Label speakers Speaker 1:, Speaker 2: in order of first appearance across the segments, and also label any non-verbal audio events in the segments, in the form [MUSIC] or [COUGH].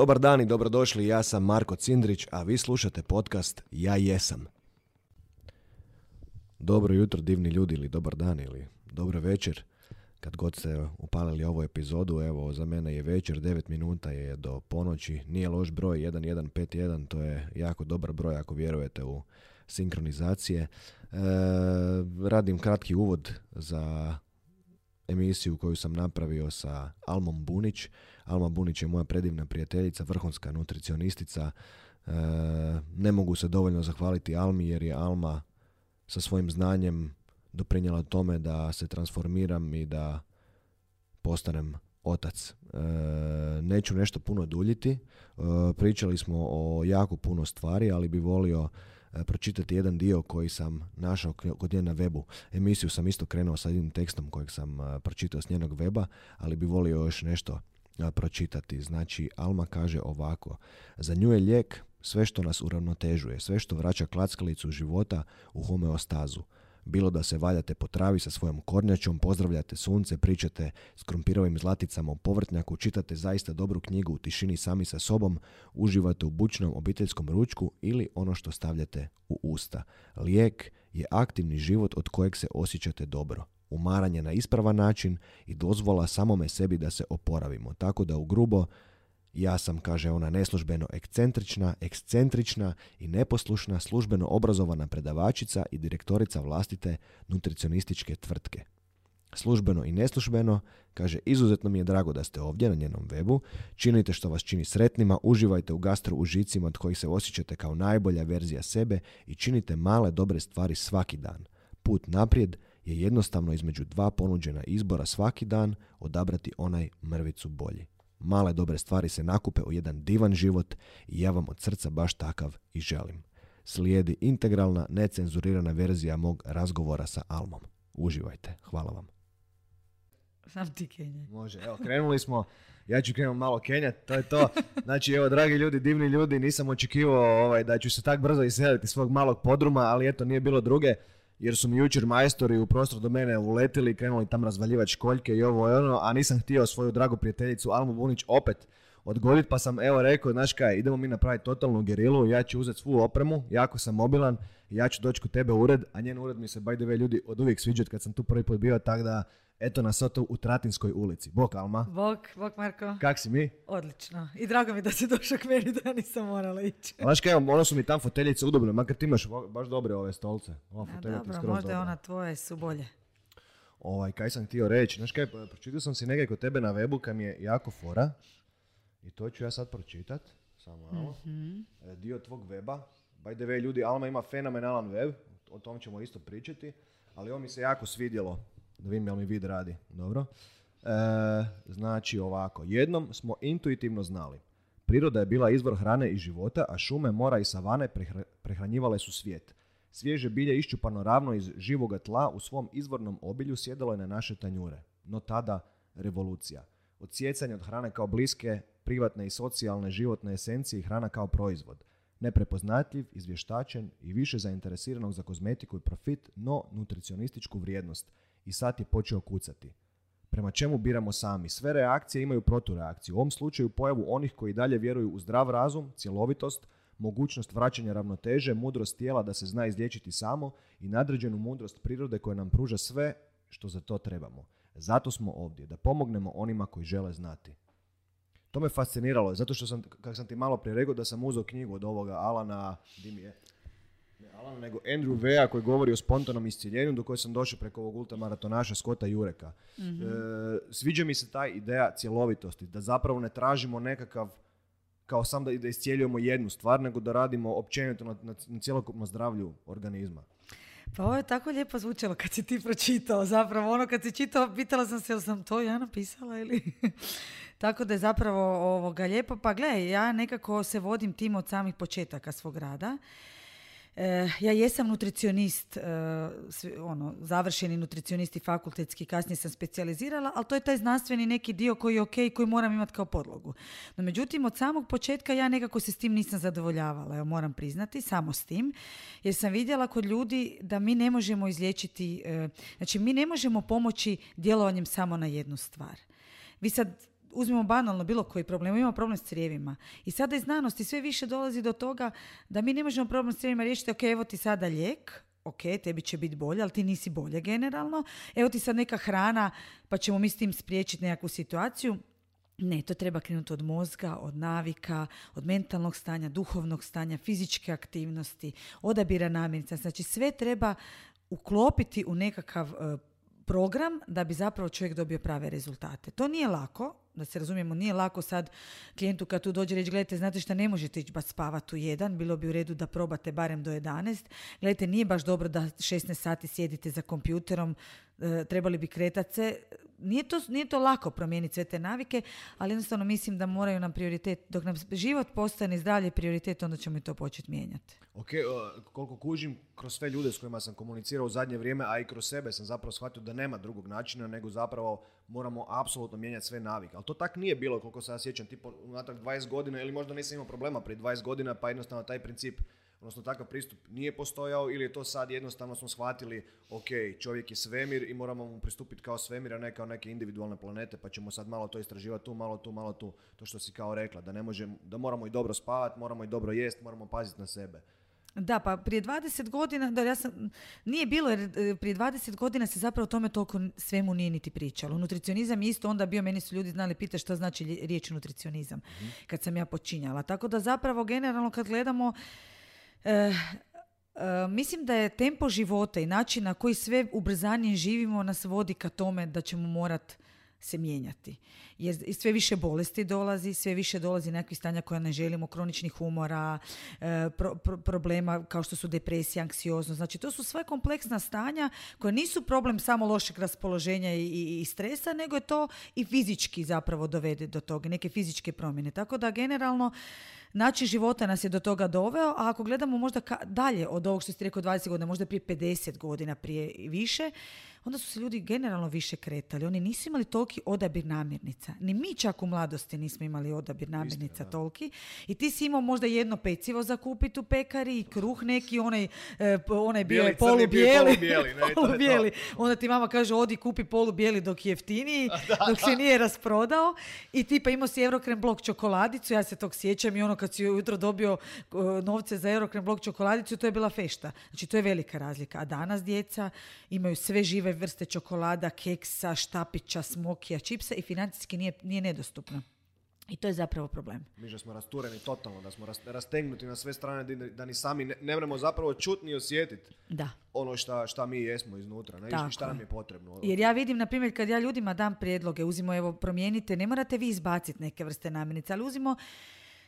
Speaker 1: Dobar dan i dobrodošli, ja sam Marko Cindrić, a vi slušate podcast Ja jesam. Dobro jutro divni ljudi ili dobar dan ili dobro večer. Kad god ste upalili ovu epizodu, evo za mene je večer, 9 minuta je do ponoći, nije loš broj 1151, to je jako dobar broj ako vjerujete u sinkronizacije. E, radim kratki uvod za emisiju koju sam napravio sa Almom Bunić. Alma Bunić je moja predivna prijateljica, vrhunska nutricionistica. E, ne mogu se dovoljno zahvaliti Almi jer je Alma sa svojim znanjem doprinjela tome da se transformiram i da postanem otac. E, neću nešto puno duljiti. E, pričali smo o jako puno stvari, ali bi volio E, pročitati jedan dio koji sam našao kod nje na webu. Emisiju sam isto krenuo sa jednim tekstom kojeg sam e, pročitao s njenog weba, ali bi volio još nešto pročitati. Znači, Alma kaže ovako. Za nju je lijek sve što nas uravnotežuje, sve što vraća klackalicu života u homeostazu. Bilo da se valjate po travi sa svojom kornjačom, pozdravljate sunce, pričate s krumpirovim zlaticama u povrtnjaku, čitate zaista dobru knjigu u tišini sami sa sobom, uživate u bučnom obiteljskom ručku ili ono što stavljate u usta. Lijek je aktivni život od kojeg se osjećate dobro. Umaranje na ispravan način i dozvola samome sebi da se oporavimo. Tako da u grubo ja sam, kaže ona, neslužbeno ekscentrična, ekscentrična i neposlušna službeno obrazovana predavačica i direktorica vlastite nutricionističke tvrtke. Službeno i neslužbeno, kaže, izuzetno mi je drago da ste ovdje na njenom webu, činite što vas čini sretnima, uživajte u gastro užicima od kojih se osjećate kao najbolja verzija sebe i činite male dobre stvari svaki dan. Put naprijed je jednostavno između dva ponuđena izbora svaki dan odabrati onaj mrvicu bolji. Male dobre stvari se nakupe u jedan divan život i ja vam od srca baš takav i želim. Slijedi integralna, necenzurirana verzija mog razgovora sa Almom. Uživajte. Hvala vam.
Speaker 2: Sam ti Kenja.
Speaker 1: Može, evo, krenuli smo. Ja ću krenuti malo Kenja, to je to. Znači, evo, dragi ljudi, divni ljudi, nisam očekivao ovaj, da ću se tak brzo iseliti svog malog podruma, ali eto, nije bilo druge jer su mi jučer majstori u prostor do mene uletili, krenuli tam razvaljivati školjke i ovo i ono, a nisam htio svoju dragu prijateljicu Almu Bunić opet odgoditi, pa sam evo rekao, znaš kaj, idemo mi napraviti totalnu gerilu, ja ću uzeti svu opremu, jako sam mobilan, ja ću doći kod tebe u ured, a njen ured mi se by the way ljudi od uvijek sviđat kad sam tu prvi put bio, tako da Eto nas to u Tratinskoj ulici. Bok, Alma.
Speaker 2: Bok, bok, Marko.
Speaker 1: Kak si mi?
Speaker 2: Odlično. I drago mi da si došao k meni da ja nisam morala ići.
Speaker 1: Znaš kaj, ono su mi tam foteljice udobne, makar ti imaš baš dobre ove stolce.
Speaker 2: Ova fotelja dobro, ti možda je ona tvoje su bolje.
Speaker 1: Ovaj, kaj sam htio reći, znaš kaj, pročitao sam si negdje kod tebe na webu kam je jako fora. I to ću ja sad pročitat. Samo malo. mm Dio tvog weba. By the way, ljudi, Alma ima fenomenalan web. O tom ćemo isto pričati. Ali ovo mi se jako svidjelo da vidim jel mi vid radi. Dobro. E, znači ovako, jednom smo intuitivno znali. Priroda je bila izvor hrane i života, a šume, mora i savane prehranjivale su svijet. Svježe bilje iščupano ravno iz živoga tla u svom izvornom obilju sjedalo je na naše tanjure. No tada revolucija. Odsjecanje od hrane kao bliske, privatne i socijalne životne esencije i hrana kao proizvod. Neprepoznatljiv, izvještačen i više zainteresiranog za kozmetiku i profit, no nutricionističku vrijednost – i sad je počeo kucati. Prema čemu biramo sami? Sve reakcije imaju protureakciju. U ovom slučaju pojavu onih koji dalje vjeruju u zdrav razum, cjelovitost, mogućnost vraćanja ravnoteže, mudrost tijela da se zna izliječiti samo i nadređenu mudrost prirode koja nam pruža sve što za to trebamo. Zato smo ovdje, da pomognemo onima koji žele znati. To me fasciniralo, zato što sam, kako sam ti malo prije rekao, da sam uzeo knjigu od ovoga Alana, di mi je, Alan, nego Andrew Vea koji govori o spontanom isciljenju do koje sam došao preko ovog ultramaratonaša Scotta Jureka. mm sviđa mi se ta ideja cjelovitosti, da zapravo ne tražimo nekakav kao sam da, da iscijeljujemo jednu stvar, nego da radimo općenito na, na, na cjelokupnom zdravlju organizma.
Speaker 2: Pa ovo je tako lijepo zvučalo kad si ti pročitao. Zapravo ono kad si čitao, pitala sam se jel sam to ja napisala ili... [LAUGHS] tako da je zapravo ovoga lijepo. Pa gle, ja nekako se vodim tim od samih početaka svog rada. E, ja jesam nutricionist, e, ono, završeni nutricionist i fakultetski, kasnije sam specijalizirala, ali to je taj znanstveni neki dio koji je ok, koji moram imati kao podlogu. No međutim, od samog početka ja nekako se s tim nisam zadovoljavala, evo moram priznati, samo s tim, jer sam vidjela kod ljudi da mi ne možemo izliječiti, e, znači mi ne možemo pomoći djelovanjem samo na jednu stvar. Vi sad uzmemo banalno bilo koji problem, imamo problem s crijevima. I sada iz znanosti sve više dolazi do toga da mi ne možemo problem s crijevima riješiti, ok, evo ti sada lijek, ok, tebi će biti bolje, ali ti nisi bolje generalno. Evo ti sad neka hrana, pa ćemo mi s tim spriječiti nekakvu situaciju. Ne, to treba krenuti od mozga, od navika, od mentalnog stanja, duhovnog stanja, fizičke aktivnosti, odabira namirnica. Znači sve treba uklopiti u nekakav e, program da bi zapravo čovjek dobio prave rezultate. To nije lako, da se razumijemo, nije lako sad klijentu kad tu dođe reći, gledajte, znate šta, ne možete ići baš spavati u jedan, bilo bi u redu da probate barem do 11. Gledajte, nije baš dobro da 16 sati sjedite za kompjuterom, trebali bi kretati se. Nije to, nije to lako promijeniti sve te navike, ali jednostavno mislim da moraju nam prioritet, dok nam život postane zdravlje prioritet, onda ćemo i to početi mijenjati.
Speaker 1: Ok, koliko kužim, kroz sve ljude s kojima sam komunicirao u zadnje vrijeme, a i kroz sebe sam zapravo shvatio da nema drugog načina, nego zapravo moramo apsolutno mijenjati sve navike. Ali to tak nije bilo, koliko se ja sjećam, tipo unatrag 20 godina, ili možda nisam imao problema prije 20 godina, pa jednostavno taj princip odnosno takav pristup nije postojao ili je to sad jednostavno smo shvatili ok, čovjek je svemir i moramo mu pristupiti kao svemir, a ne kao neke individualne planete, pa ćemo sad malo to istraživati tu, malo tu, malo tu, to što si kao rekla, da ne možemo, da moramo i dobro spavati, moramo i dobro jest, moramo paziti na sebe.
Speaker 2: Da, pa prije 20 godina, da ja sam, nije bilo jer e, prije 20 godina se zapravo o tome toliko svemu nije niti pričalo. Nutricionizam je isto onda bio, meni su ljudi znali pitati što znači riječ nutricionizam mhm. kad sam ja počinjala. Tako da zapravo generalno kad gledamo E, mislim da je tempo života i način na koji sve ubrzanije živimo nas vodi ka tome da ćemo morat se mijenjati. Jer sve više bolesti dolazi, sve više dolazi nekakvih stanja koja ne želimo, kroničnih umora, e, problema kao što su depresija, anksioznost. Znači to su sve kompleksna stanja koja nisu problem samo lošeg raspoloženja i, i, i stresa, nego je to i fizički zapravo dovede do toga, neke fizičke promjene. Tako da generalno način života nas je do toga doveo, a ako gledamo možda dalje od ovog što ste rekao 20 godina, možda prije 50 godina, prije i više, onda su se ljudi generalno više kretali. Oni nisu imali toliki odabir namirnica. Ni mi čak u mladosti nismo imali odabir namirnica toliki. I ti si imao možda jedno pecivo za kupiti u pekari i kruh neki, onaj, e, onaj bio [LAUGHS] je polubijeli. polubijeli. Onda ti mama kaže odi kupi polubijeli dok je jeftiniji, [LAUGHS] dok se nije rasprodao. I tipa imao si Eurokrem blok čokoladicu, ja se tog sjećam i ono kad si ujutro dobio e, novce za Eurokrem blok čokoladicu, to je bila fešta. Znači to je velika razlika. A danas djeca imaju sve žive vrste čokolada, keksa, štapića, smokija, čipsa i financijski nije, nije nedostupno. I to je zapravo problem.
Speaker 1: Mi smo rastureni totalno, da smo rastegnuti na sve strane, da ni sami ne, ne možemo zapravo čuti ni osjetiti
Speaker 2: da.
Speaker 1: ono šta, šta mi jesmo iznutra, ne? šta nam je potrebno.
Speaker 2: Jer ja vidim, na primjer, kad ja ljudima dam prijedloge, uzimo, evo, promijenite, ne morate vi izbaciti neke vrste namirnica, ali uzimo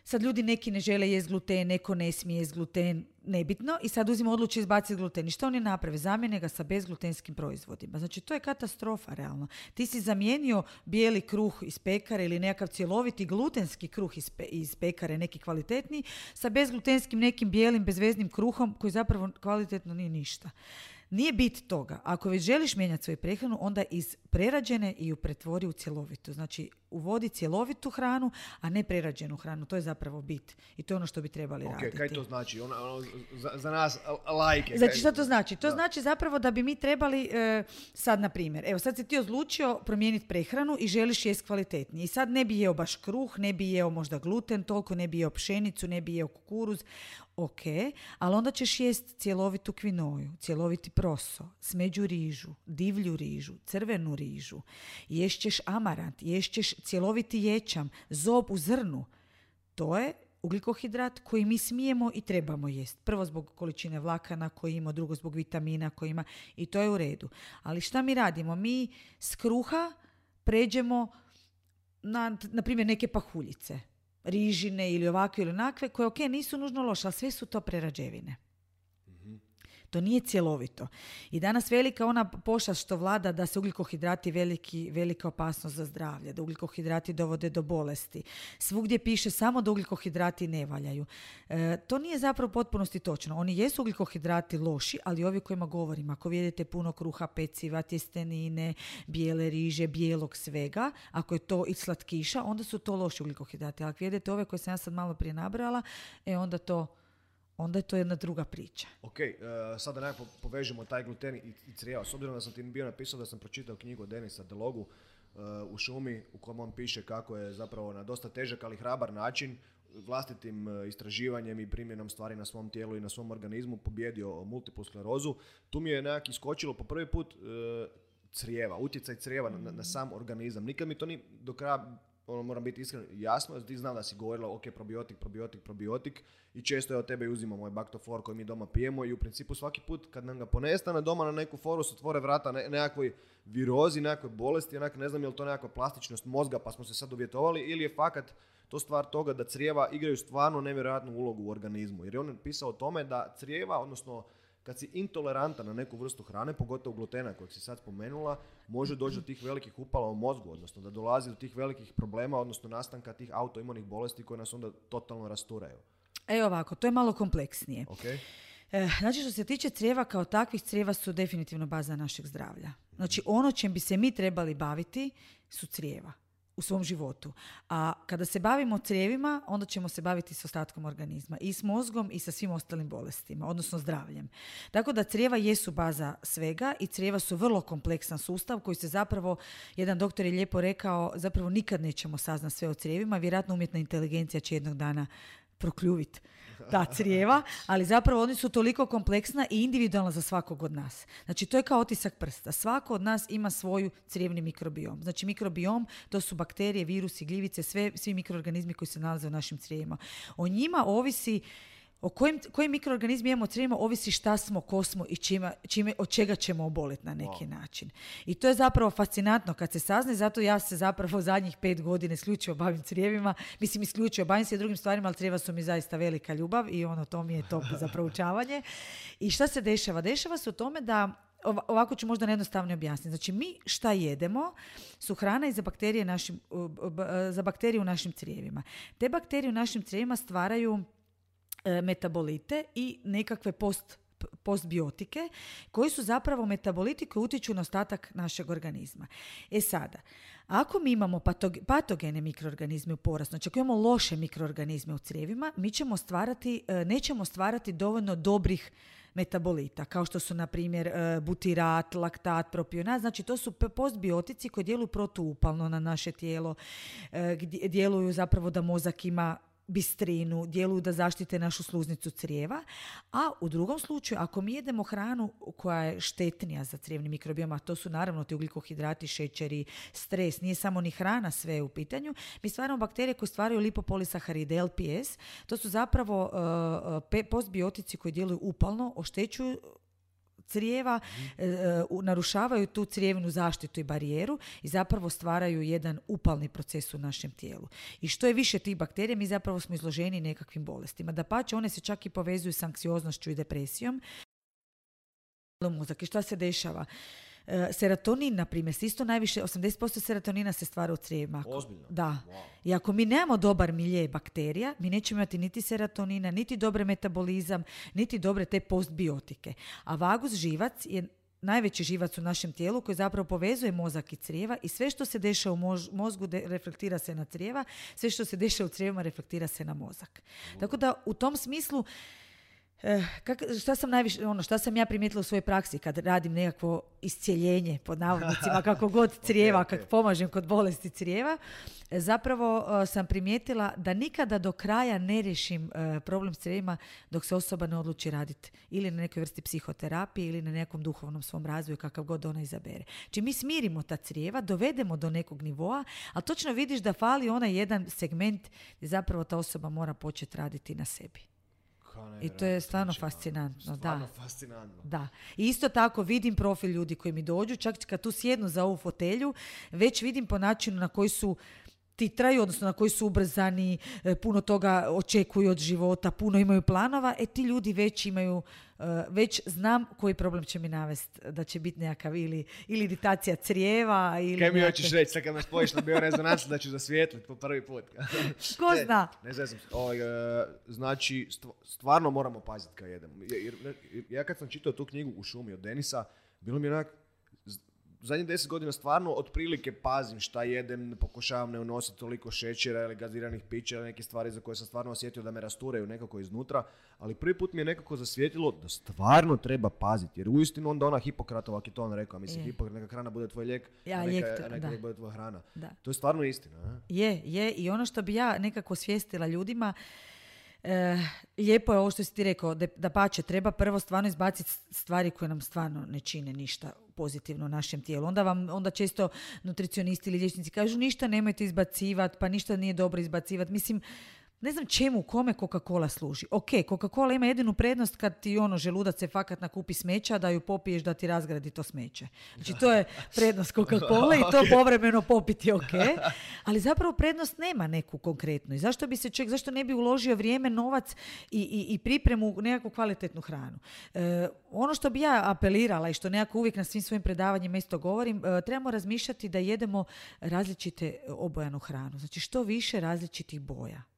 Speaker 2: Sad ljudi neki ne žele jest gluten, neko ne smije jest gluten, nebitno. I sad uzimo odluči izbaciti gluten. I što oni naprave? Zamijene ga sa bezglutenskim proizvodima. Znači to je katastrofa realno. Ti si zamijenio bijeli kruh iz pekare ili nekakav cjeloviti glutenski kruh iz, iz pekare, neki kvalitetni, sa bezglutenskim nekim bijelim bezveznim kruhom koji zapravo kvalitetno nije ništa. Nije bit toga. Ako već želiš mijenjati svoju prehranu, onda iz prerađene i ju pretvori u cjelovitu. Znači, uvodi cjelovitu hranu, a ne prerađenu hranu. To je zapravo bit. I to je ono što bi trebali okay, raditi.
Speaker 1: Kaj to znači? Ono, ono, za, za, nas lajke.
Speaker 2: Znači, šta to znači? To znači zapravo da bi mi trebali, e, sad na primjer, evo sad si ti odlučio promijeniti prehranu i želiš jest kvalitetnije. I sad ne bi jeo baš kruh, ne bi jeo možda gluten, toliko ne bi jeo pšenicu, ne bi jeo kukuruz. Ok, ali onda ćeš jest cjelovitu kvinoju, cjeloviti proso, smeđu rižu, divlju rižu, crvenu rižu, ješćeš amarant, ješćeš cjeloviti ječam, zob u zrnu. To je ugljikohidrat koji mi smijemo i trebamo jest. Prvo zbog količine vlakana koji ima, drugo zbog vitamina koji ima i to je u redu. Ali šta mi radimo? Mi s kruha pređemo na, na primjer, neke pahuljice, rižine ili ovakve ili onakve, koje ok, nisu nužno loše, ali sve su to prerađevine. To nije cjelovito. I danas velika ona pošast što vlada da se ugljikohidrati veliki, velika opasnost za zdravlje, da ugljikohidrati dovode do bolesti. Svugdje piše samo da ugljikohidrati ne valjaju. E, to nije zapravo potpunosti točno. Oni jesu ugljikohidrati loši, ali ovi kojima govorim, ako vidite puno kruha, peciva, tjestenine, bijele riže, bijelog svega, ako je to i slatkiša, onda su to loši ugljikohidrati. Ali ako vidite ove koje sam ja sad malo prije nabrala, e onda to onda je to jedna druga priča.
Speaker 1: Ok, uh, sada nekako povežemo taj gluten i, i crijeva. S obzirom da sam ti bio napisao da sam pročitao knjigu Denisa Delogu, u šumi u kojem on piše kako je zapravo na dosta težak ali hrabar način vlastitim e, istraživanjem i primjenom stvari na svom tijelu i na svom organizmu pobjedio multiplu sklerozu. Tu mi je nekak iskočilo po prvi put e, crijeva, utjecaj crijeva na, na, sam organizam. Nikad mi to ni do kraja ono moram biti iskren, jasno, ti znam da si govorila, ok, probiotik, probiotik, probiotik i često je od tebe uzimamo moj baktofor koji mi doma pijemo i u principu svaki put kad nam ga ponestane doma na neku foru se otvore vrata ne, nekakvoj virozi, nekakvoj bolesti, onak, ne znam je li to nekakva plastičnost mozga pa smo se sad uvjetovali ili je fakat to stvar toga da crijeva igraju stvarno nevjerojatnu ulogu u organizmu. Jer je on pisao o tome da crijeva, odnosno kad si intolerantan na neku vrstu hrane, pogotovo glutena kojeg si sad spomenula, može doći do tih velikih upala u mozgu, odnosno da dolazi do tih velikih problema, odnosno nastanka tih autoimunih bolesti koje nas onda totalno rasturaju.
Speaker 2: E ovako, to je malo kompleksnije.
Speaker 1: Okay.
Speaker 2: E, znači što se tiče crijeva kao takvih, crijeva su definitivno baza našeg zdravlja. Znači ono čim bi se mi trebali baviti su crijeva u svom životu. A kada se bavimo crijevima, onda ćemo se baviti s ostatkom organizma. I s mozgom i sa svim ostalim bolestima, odnosno zdravljem. Tako da crijeva jesu baza svega i crijeva su vrlo kompleksan sustav koji se zapravo, jedan doktor je lijepo rekao, zapravo nikad nećemo saznati sve o crijevima. Vjerojatno umjetna inteligencija će jednog dana prokljuviti ta crijeva, ali zapravo oni su toliko kompleksna i individualna za svakog od nas. Znači to je kao otisak prsta. Svako od nas ima svoju crijevni mikrobiom. Znači mikrobiom to su bakterije, virusi, gljivice, sve, svi mikroorganizmi koji se nalaze u našim crijevima. O njima ovisi o kojim, kojim mikroorganizmi imamo crijevima ovisi šta smo, ko smo i čime, čime, od čega ćemo oboliti na neki način. I to je zapravo fascinantno kad se sazne, zato ja se zapravo zadnjih pet godina isključivo bavim crijevima, mislim isključivo, bavim se drugim stvarima, ali crijeva su mi zaista velika ljubav i ono, to mi je top za proučavanje. I šta se dešava? Dešava se u tome da ovako ću možda nejednostavno objasniti. Znači, mi šta jedemo su hrana i za bakterije, našim, za bakterije u našim crijevima. Te bakterije u našim crijevima stvaraju metabolite i nekakve post postbiotike koji su zapravo metaboliti koji utječu na ostatak našeg organizma. E sada, ako mi imamo patogene mikroorganizme u porastu, znači ako imamo loše mikroorganizme u crijevima, mi ćemo stvarati, e, nećemo stvarati dovoljno dobrih metabolita, kao što su, na primjer, e, butirat, laktat, propionat. Znači, to su postbiotici koji djeluju protuupalno na naše tijelo, djeluju zapravo da mozak ima bistrinu, djeluju da zaštite našu sluznicu crijeva, a u drugom slučaju ako mi jedemo hranu koja je štetnija za crijevni mikrobiom, a to su naravno ti ugljikohidrati, šećeri, stres, nije samo ni hrana sve u pitanju, mi stvaramo bakterije koje stvaraju lipopolisaharide, LPS, to su zapravo uh, postbiotici koji djeluju upalno, oštećuju crijeva, e, e, narušavaju tu crijevnu zaštitu i barijeru i zapravo stvaraju jedan upalni proces u našem tijelu. I što je više tih bakterija, mi zapravo smo izloženi nekakvim bolestima. Da pače, one se čak i povezuju s anksioznošću i depresijom. Mozak i šta se dešava? E, serotonin, na primjer, isto najviše, 80% serotonina se stvara u crijevima.
Speaker 1: Ozbiljno?
Speaker 2: Da. I ako mi nemamo dobar milje bakterija, mi nećemo imati niti serotonina, niti dobre metabolizam, niti dobre te postbiotike. A vagus živac je najveći živac u našem tijelu koji zapravo povezuje mozak i crijeva i sve što se dešava u mozgu reflektira se na crijeva, sve što se dešava u crijevima reflektira se na mozak. Tako da u tom smislu Eh, kak, šta sam najviše, ono, šta sam ja primijetila u svojoj praksi kad radim nekakvo iscijeljenje pod navodnicima, [LAUGHS] kako god crijeva, okay, kako pomažem kod bolesti crijeva, eh, zapravo eh, sam primijetila da nikada do kraja ne riješim problem s crijevima dok se osoba ne odluči raditi ili na nekoj vrsti psihoterapije ili na nekom duhovnom svom razvoju kakav god ona izabere. Či mi smirimo ta crijeva, dovedemo do nekog nivoa, ali točno vidiš da fali onaj jedan segment gdje zapravo ta osoba mora početi raditi na sebi. I to je stvarno fascinantno.
Speaker 1: Stvarno da. fascinantno.
Speaker 2: Da. I isto tako vidim profil ljudi koji mi dođu, čak kad tu sjednu za ovu fotelju, već vidim po načinu na koji su traju, odnosno na koji su ubrzani, e, puno toga očekuju od života, puno imaju planova, e ti ljudi već imaju, već znam koji problem će mi navesti, da će biti nekakav ili, ili iritacija crijeva ili...
Speaker 1: Kaj mi hoćeš reći, sad kad me spojiš na biorezonancu da ću zasvijetliti po prvi put. [LAUGHS]
Speaker 2: Ko zna?
Speaker 1: Ne, znam, ovaj, e, znači stvarno moramo paziti kad jedemo. Jer, ja kad sam čitao tu knjigu u šumi od Denisa, bilo mi onak, zadnjih deset godina stvarno otprilike pazim šta jedem, ne pokušavam ne unositi toliko šećera ili gaziranih pića ili neke stvari za koje sam stvarno osjetio da me rasturaju nekako iznutra, ali prvi put mi je nekako zasvijetilo da stvarno treba paziti, jer uistinu onda ona Hipokratova keton rekao, mislim,
Speaker 2: Je.
Speaker 1: Hipokrat, neka hrana bude tvoj lijek,
Speaker 2: Ja,
Speaker 1: a neka,
Speaker 2: to-
Speaker 1: a neka
Speaker 2: da.
Speaker 1: bude tvoja hrana.
Speaker 2: Da.
Speaker 1: To je stvarno istina. a?
Speaker 2: Je, je. I ono što bi ja nekako svijestila ljudima, e, lijepo je ovo što si ti rekao, da, pače, treba prvo stvarno izbaciti stvari koje nam stvarno ne čine ništa pozitivno u našem tijelu. Onda vam, onda često nutricionisti ili liječnici kažu ništa nemojte izbacivati, pa ništa nije dobro izbacivati. Mislim, ne znam čemu, kome Coca-Cola služi. Ok, Coca-Cola ima jedinu prednost kad ti ono želudac se fakat nakupi smeća, da ju popiješ da ti razgradi to smeće. Znači to je prednost [LAUGHS] Coca-Cola i to povremeno popiti ok. Ali zapravo prednost nema neku konkretnu. I zašto bi se čovjek, zašto ne bi uložio vrijeme, novac i, i, i pripremu u nekakvu kvalitetnu hranu? E, ono što bi ja apelirala i što nekako uvijek na svim svojim predavanjima isto govorim, e, trebamo razmišljati da jedemo različite obojanu hranu. Znači što više različitih boja.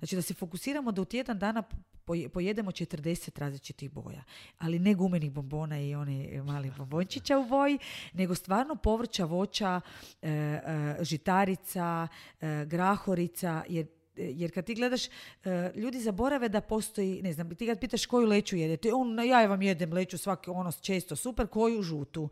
Speaker 2: Znači da se fokusiramo da u tjedan dana poje- pojedemo 40 različitih boja, ali ne gumenih bombona i one malih [LAUGHS] bombončića u boji, nego stvarno povrća, voća, e, e, žitarica, e, grahorica, jer jer kad ti gledaš, e, ljudi zaborave da postoji, ne znam, ti kad pitaš koju leću jedete, on, ja vam jedem leću svaki ono često, super, koju žutu.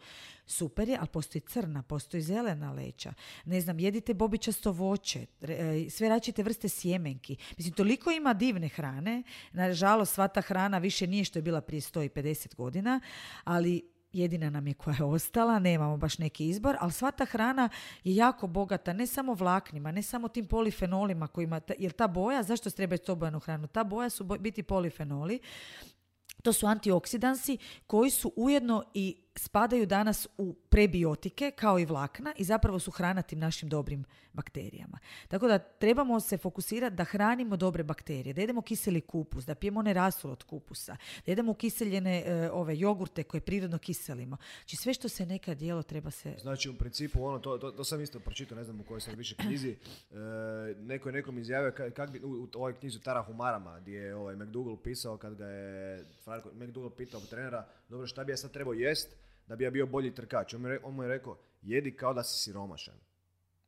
Speaker 2: Super je, ali postoji crna, postoji zelena leća. Ne znam, jedite bobičasto voće, e, sve različite vrste sjemenki. Mislim, toliko ima divne hrane. Nažalost, sva ta hrana više nije što je bila prije 150 godina, ali jedina nam je koja je ostala, nemamo baš neki izbor, ali sva ta hrana je jako bogata, ne samo vlaknima, ne samo tim polifenolima kojima, jer ta boja, zašto treba jesti obojanu hranu? Ta boja su biti polifenoli, to su antioksidansi koji su ujedno i spadaju danas u prebiotike kao i vlakna i zapravo su hrana tim našim dobrim bakterijama. Tako da trebamo se fokusirati da hranimo dobre bakterije, da jedemo kiseli kupus, da pijemo onaj rasul od kupusa, da jedemo kiseljene e, ove jogurte koje prirodno kiselimo. Znači sve što se nekad jelo treba se...
Speaker 1: Znači u principu ono, to, to, to sam isto pročitao, ne znam u kojoj sam više knjizi, e, neko je nekom izjavio ka- kak bi, u, u ovoj knjizi Tara Humarama, gdje je ovaj McDougall pisao kad ga je McDougall pitao trenera, dobro šta bi ja sad trebao jest da bi ja bio bolji trkač. On, mu je rekao, jedi kao da si siromašan.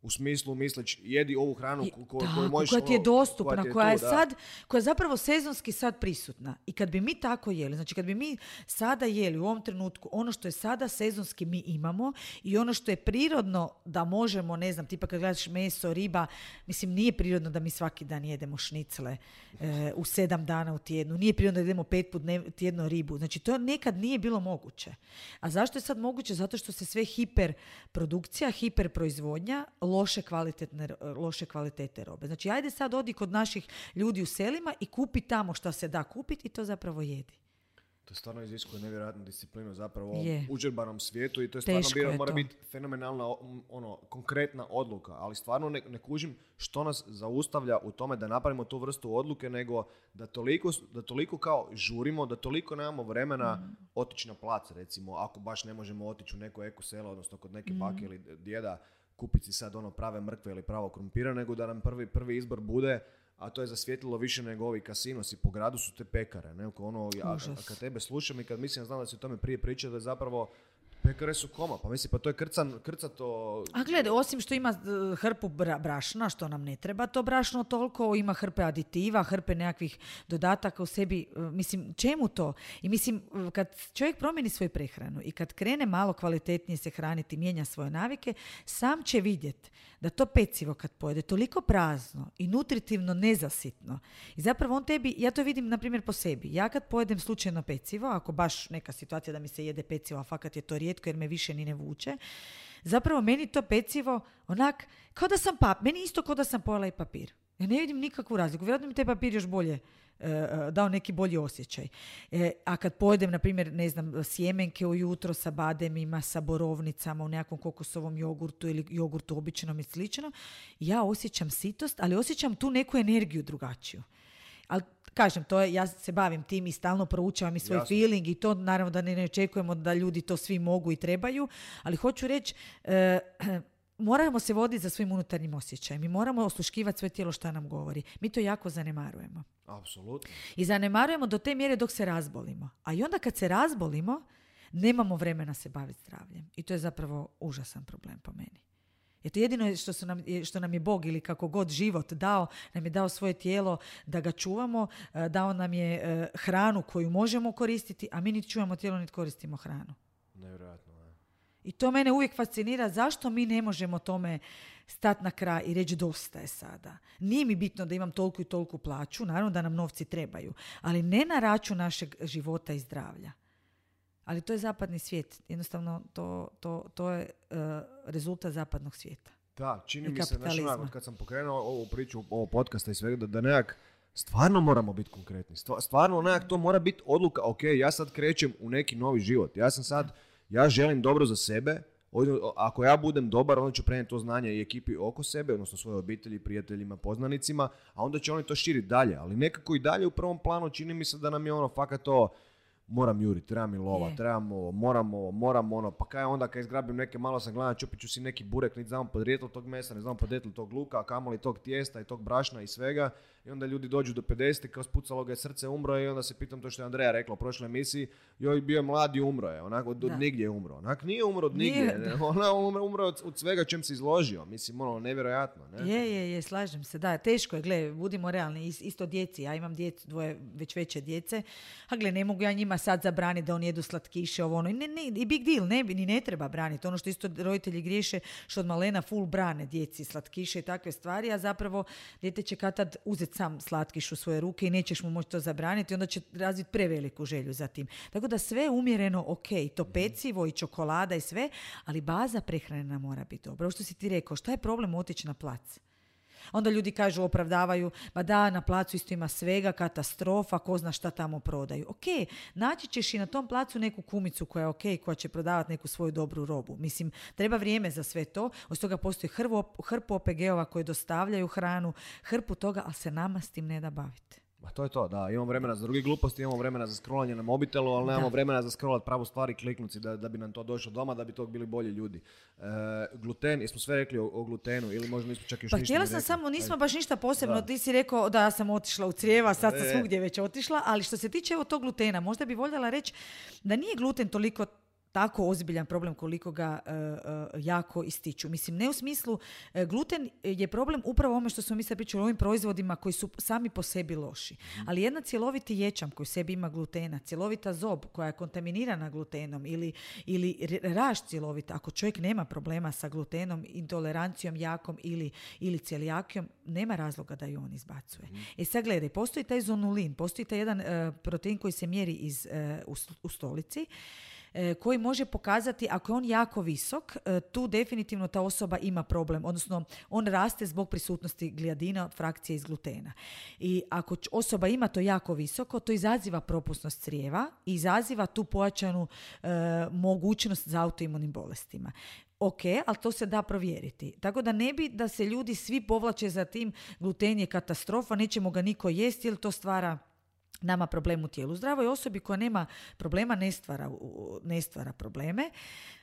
Speaker 1: U smislu misleć, jedi ovu hranu
Speaker 2: Je-
Speaker 1: ko, ko-
Speaker 2: tako,
Speaker 1: koju možeš...
Speaker 2: koja ti je
Speaker 1: ono,
Speaker 2: dostupna,
Speaker 1: ti
Speaker 2: koja je,
Speaker 1: tu, da.
Speaker 2: sad, koja je zapravo sezonski sad prisutna. I kad bi mi tako jeli, znači kad bi mi sada jeli u ovom trenutku ono što je sada sezonski mi imamo i ono što je prirodno da možemo, ne znam, tipa kad gledaš meso, riba, mislim nije prirodno da mi svaki dan jedemo šnicle e, u sedam dana u tjednu, nije prirodno da jedemo pet put dnev- tjedno ribu. Znači to nekad nije bilo moguće. A zašto je sad moguće? Zato što se sve hiperprodukcija, hiperproizvodnja, loše, kvalitetne, loše kvalitete robe. Znači, ajde sad odi kod naših ljudi u selima i kupi tamo šta se da kupiti i to zapravo jedi.
Speaker 1: To stvarno iziskuje nevjerojatnu disciplinu zapravo u
Speaker 2: Je.
Speaker 1: užurbanom svijetu i to je stvarno
Speaker 2: je
Speaker 1: mora biti fenomenalna, ono, konkretna odluka, ali stvarno ne, ne kužim što nas zaustavlja u tome da napravimo tu vrstu odluke, nego da toliko, da toliko kao žurimo, da toliko nemamo vremena
Speaker 2: Mm.
Speaker 1: otići na plac, recimo, ako baš ne možemo otići u neko eko selo, odnosno kod neke
Speaker 2: Mm.
Speaker 1: bake ili djeda, kupiti si sad ono prave mrkve ili pravo krumpira, nego da nam prvi, prvi izbor bude a to je zasvijetlilo više nego ovi kasinosi po gradu su te pekare. Ne? Ono, a, a
Speaker 2: Užas.
Speaker 1: kad tebe slušam i kad mislim, znam da si o tome prije pričao, da je zapravo pekare su koma. Pa mislim, pa to je krcan, krcato...
Speaker 2: A gledaj, osim što ima e, hrpu bra- brašna, što nam ne treba to brašno toliko, ima hrpe aditiva, hrpe nekakvih dodataka u sebi. e, Mislim, čemu to? I mislim, e, kad čovjek promijeni svoju prehranu i kad krene malo kvalitetnije se hraniti, mijenja svoje navike, sam će vidjeti da to pecivo kad pojede toliko prazno i nutritivno nezasitno. I zapravo on tebi, ja to vidim na primjer po sebi. Ja kad pojedem slučajno pecivo, ako baš neka situacija da mi se jede pecivo, a fakat je to rijetko jer me više ni ne vuče, zapravo meni to pecivo onak, kao da sam pap, meni isto kao da sam pojela i papir. Ja ne vidim nikakvu razliku. Vjerojatno mi taj papir još bolje e, e, dao neki bolji osjećaj. E, a kad pojedem, na primjer, ne znam, sjemenke ujutro sa bademima, sa borovnicama, u nekakvom kokosovom jogurtu ili jogurtu običnom i slično, ja osjećam sitost, ali osjećam tu neku energiju drugačiju. Ali kažem, to je, ja se bavim tim i stalno proučavam i svoj
Speaker 1: Jasno.
Speaker 2: feeling i to naravno da ne, ne očekujemo da ljudi to svi mogu i trebaju, ali hoću reći, e, [CLEARS THROAT] moramo se voditi za svojim unutarnjim osjećajem i moramo osluškivati svoje tijelo šta nam govori. Mi to jako zanemarujemo.
Speaker 1: Apsolutno.
Speaker 2: I zanemarujemo do te mjere dok se razbolimo. A i onda kad se razbolimo, Nemamo vremena se baviti zdravljem. I to je zapravo užasan problem po meni. Jer to jedino što, su nam, što nam je Bog ili kako god život dao, nam je dao svoje tijelo da ga čuvamo, e, dao nam je e, hranu koju možemo koristiti, a mi niti čuvamo tijelo, niti koristimo hranu.
Speaker 1: Nevjerojatno.
Speaker 2: I to mene uvijek fascinira zašto mi ne možemo tome stati na kraj i reći dosta je sada. Nije mi bitno da imam toliku i toliku plaću, naravno da nam novci trebaju, ali ne na račun našeg života i zdravlja. Ali to je zapadni svijet. Jednostavno, to, to, to je uh, rezultat zapadnog svijeta.
Speaker 1: Da, čini mi se, znači, kad sam pokrenuo ovu priču, ovo podcasta i svega, da, da nekak stvarno moramo biti konkretni. Stvarno nekak to mora biti odluka, ok, ja sad krećem u neki novi život. Ja sam sad, ja želim dobro za sebe, ako ja budem dobar, onda ću prenijeti to znanje i ekipi oko sebe, odnosno svoje obitelji, prijateljima, poznanicima, a onda će oni to širiti dalje. Ali nekako i dalje u prvom planu čini mi se da nam je ono fakat to moram juri, treba mi lova, trebamo, moramo, moramo ono, pa kaj onda kad izgrabim neke, malo sam gledam, čupit ću si neki burek, niti znam podrijetlo tog mesa, ne znam podrijetlo tog luka, kamoli tog tijesta i tog brašna i svega. I onda ljudi dođu do 50 kao spucalo ga je srce, umro je i onda se pitam to što je Andreja rekla u prošloj emisiji, joj bio je mlad i umro je, onako od, nigdje je umro. Onak nije umro od nigdje, [LAUGHS] ona umro, umro od, od, svega čem se izložio, mislim ono nevjerojatno. Ne?
Speaker 2: Je, je, je, slažem se, da, teško je, gle, budimo realni, isto djeci, ja imam djecu, dvoje već veće djece, a gle, ne mogu ja njima sad zabraniti da oni jedu slatkiše, ovo ono, i, ne, ne, i big deal, ne, ni ne treba braniti, ono što isto roditelji griješe, što od malena full brane djeci slatkiše i takve stvari, a zapravo dijete će kad uzeti sam slatkiš u svoje ruke i nećeš mu moći to zabraniti, onda će razviti preveliku želju za tim. Tako da sve umjereno ok, to pecivo i čokolada i sve, ali baza prehrane mora biti dobra. Ovo što si ti rekao, šta je problem otići na plac? Onda ljudi kažu, opravdavaju, ba da, na placu isto ima svega, katastrofa, ko zna šta tamo prodaju. Ok, naći ćeš i na tom placu neku kumicu koja je ok, koja će prodavati neku svoju dobru robu. Mislim, treba vrijeme za sve to. Od toga postoji hrpu OPG-ova koji dostavljaju hranu, hrpu toga, ali se nama s tim ne da baviti.
Speaker 1: Ma to je to, da. Imamo vremena za druge gluposti, imamo vremena za scrollanje na mobitelu, ali nemamo vremena za scrollat pravu stvari, kliknuci da, da bi nam to došlo doma, da bi to bili bolji ljudi. E, gluten, jesmo sve rekli o, glutenu ili možda nismo čak još
Speaker 2: pa ništa htjela sam samo, nismo baš ništa posebno, ti si rekao da sam otišla u crijeva, sad sam e. svugdje već otišla, ali što se tiče evo tog glutena, možda bi voljela reći da nije gluten toliko tako ozbiljan problem koliko ga e, e, jako ističu. Mislim, ne u smislu, e, gluten je problem upravo ome što smo mi sad pričali o ovim proizvodima koji su sami po sebi loši. Mhm. Ali jedna cjeloviti ječam koji u sebi ima glutena, cjelovita zob koja je kontaminirana glutenom ili, ili raš cjelovita, ako čovjek nema problema sa glutenom, intolerancijom jakom ili, ili celijakijom, nema razloga da ju on izbacuje. Mm. E sad gledaj, postoji taj zonulin, postoji taj jedan protein koji se mjeri iz, u, u stolici koji može pokazati ako je on jako visok, e, tu definitivno ta osoba ima problem, odnosno on raste zbog prisutnosti glijadina od frakcije iz glutena. I ako osoba ima to jako visoko, to izaziva propusnost crijeva i izaziva tu pojačanu e, mogućnost za autoimunim bolestima. Ok, ali to se da provjeriti. Tako da ne bi da se ljudi svi povlače za tim gluten je katastrofa, nećemo ga niko jesti jer to stvara nama problem u tijelu. Zdravoj osobi koja nema problema ne stvara, ne stvara probleme.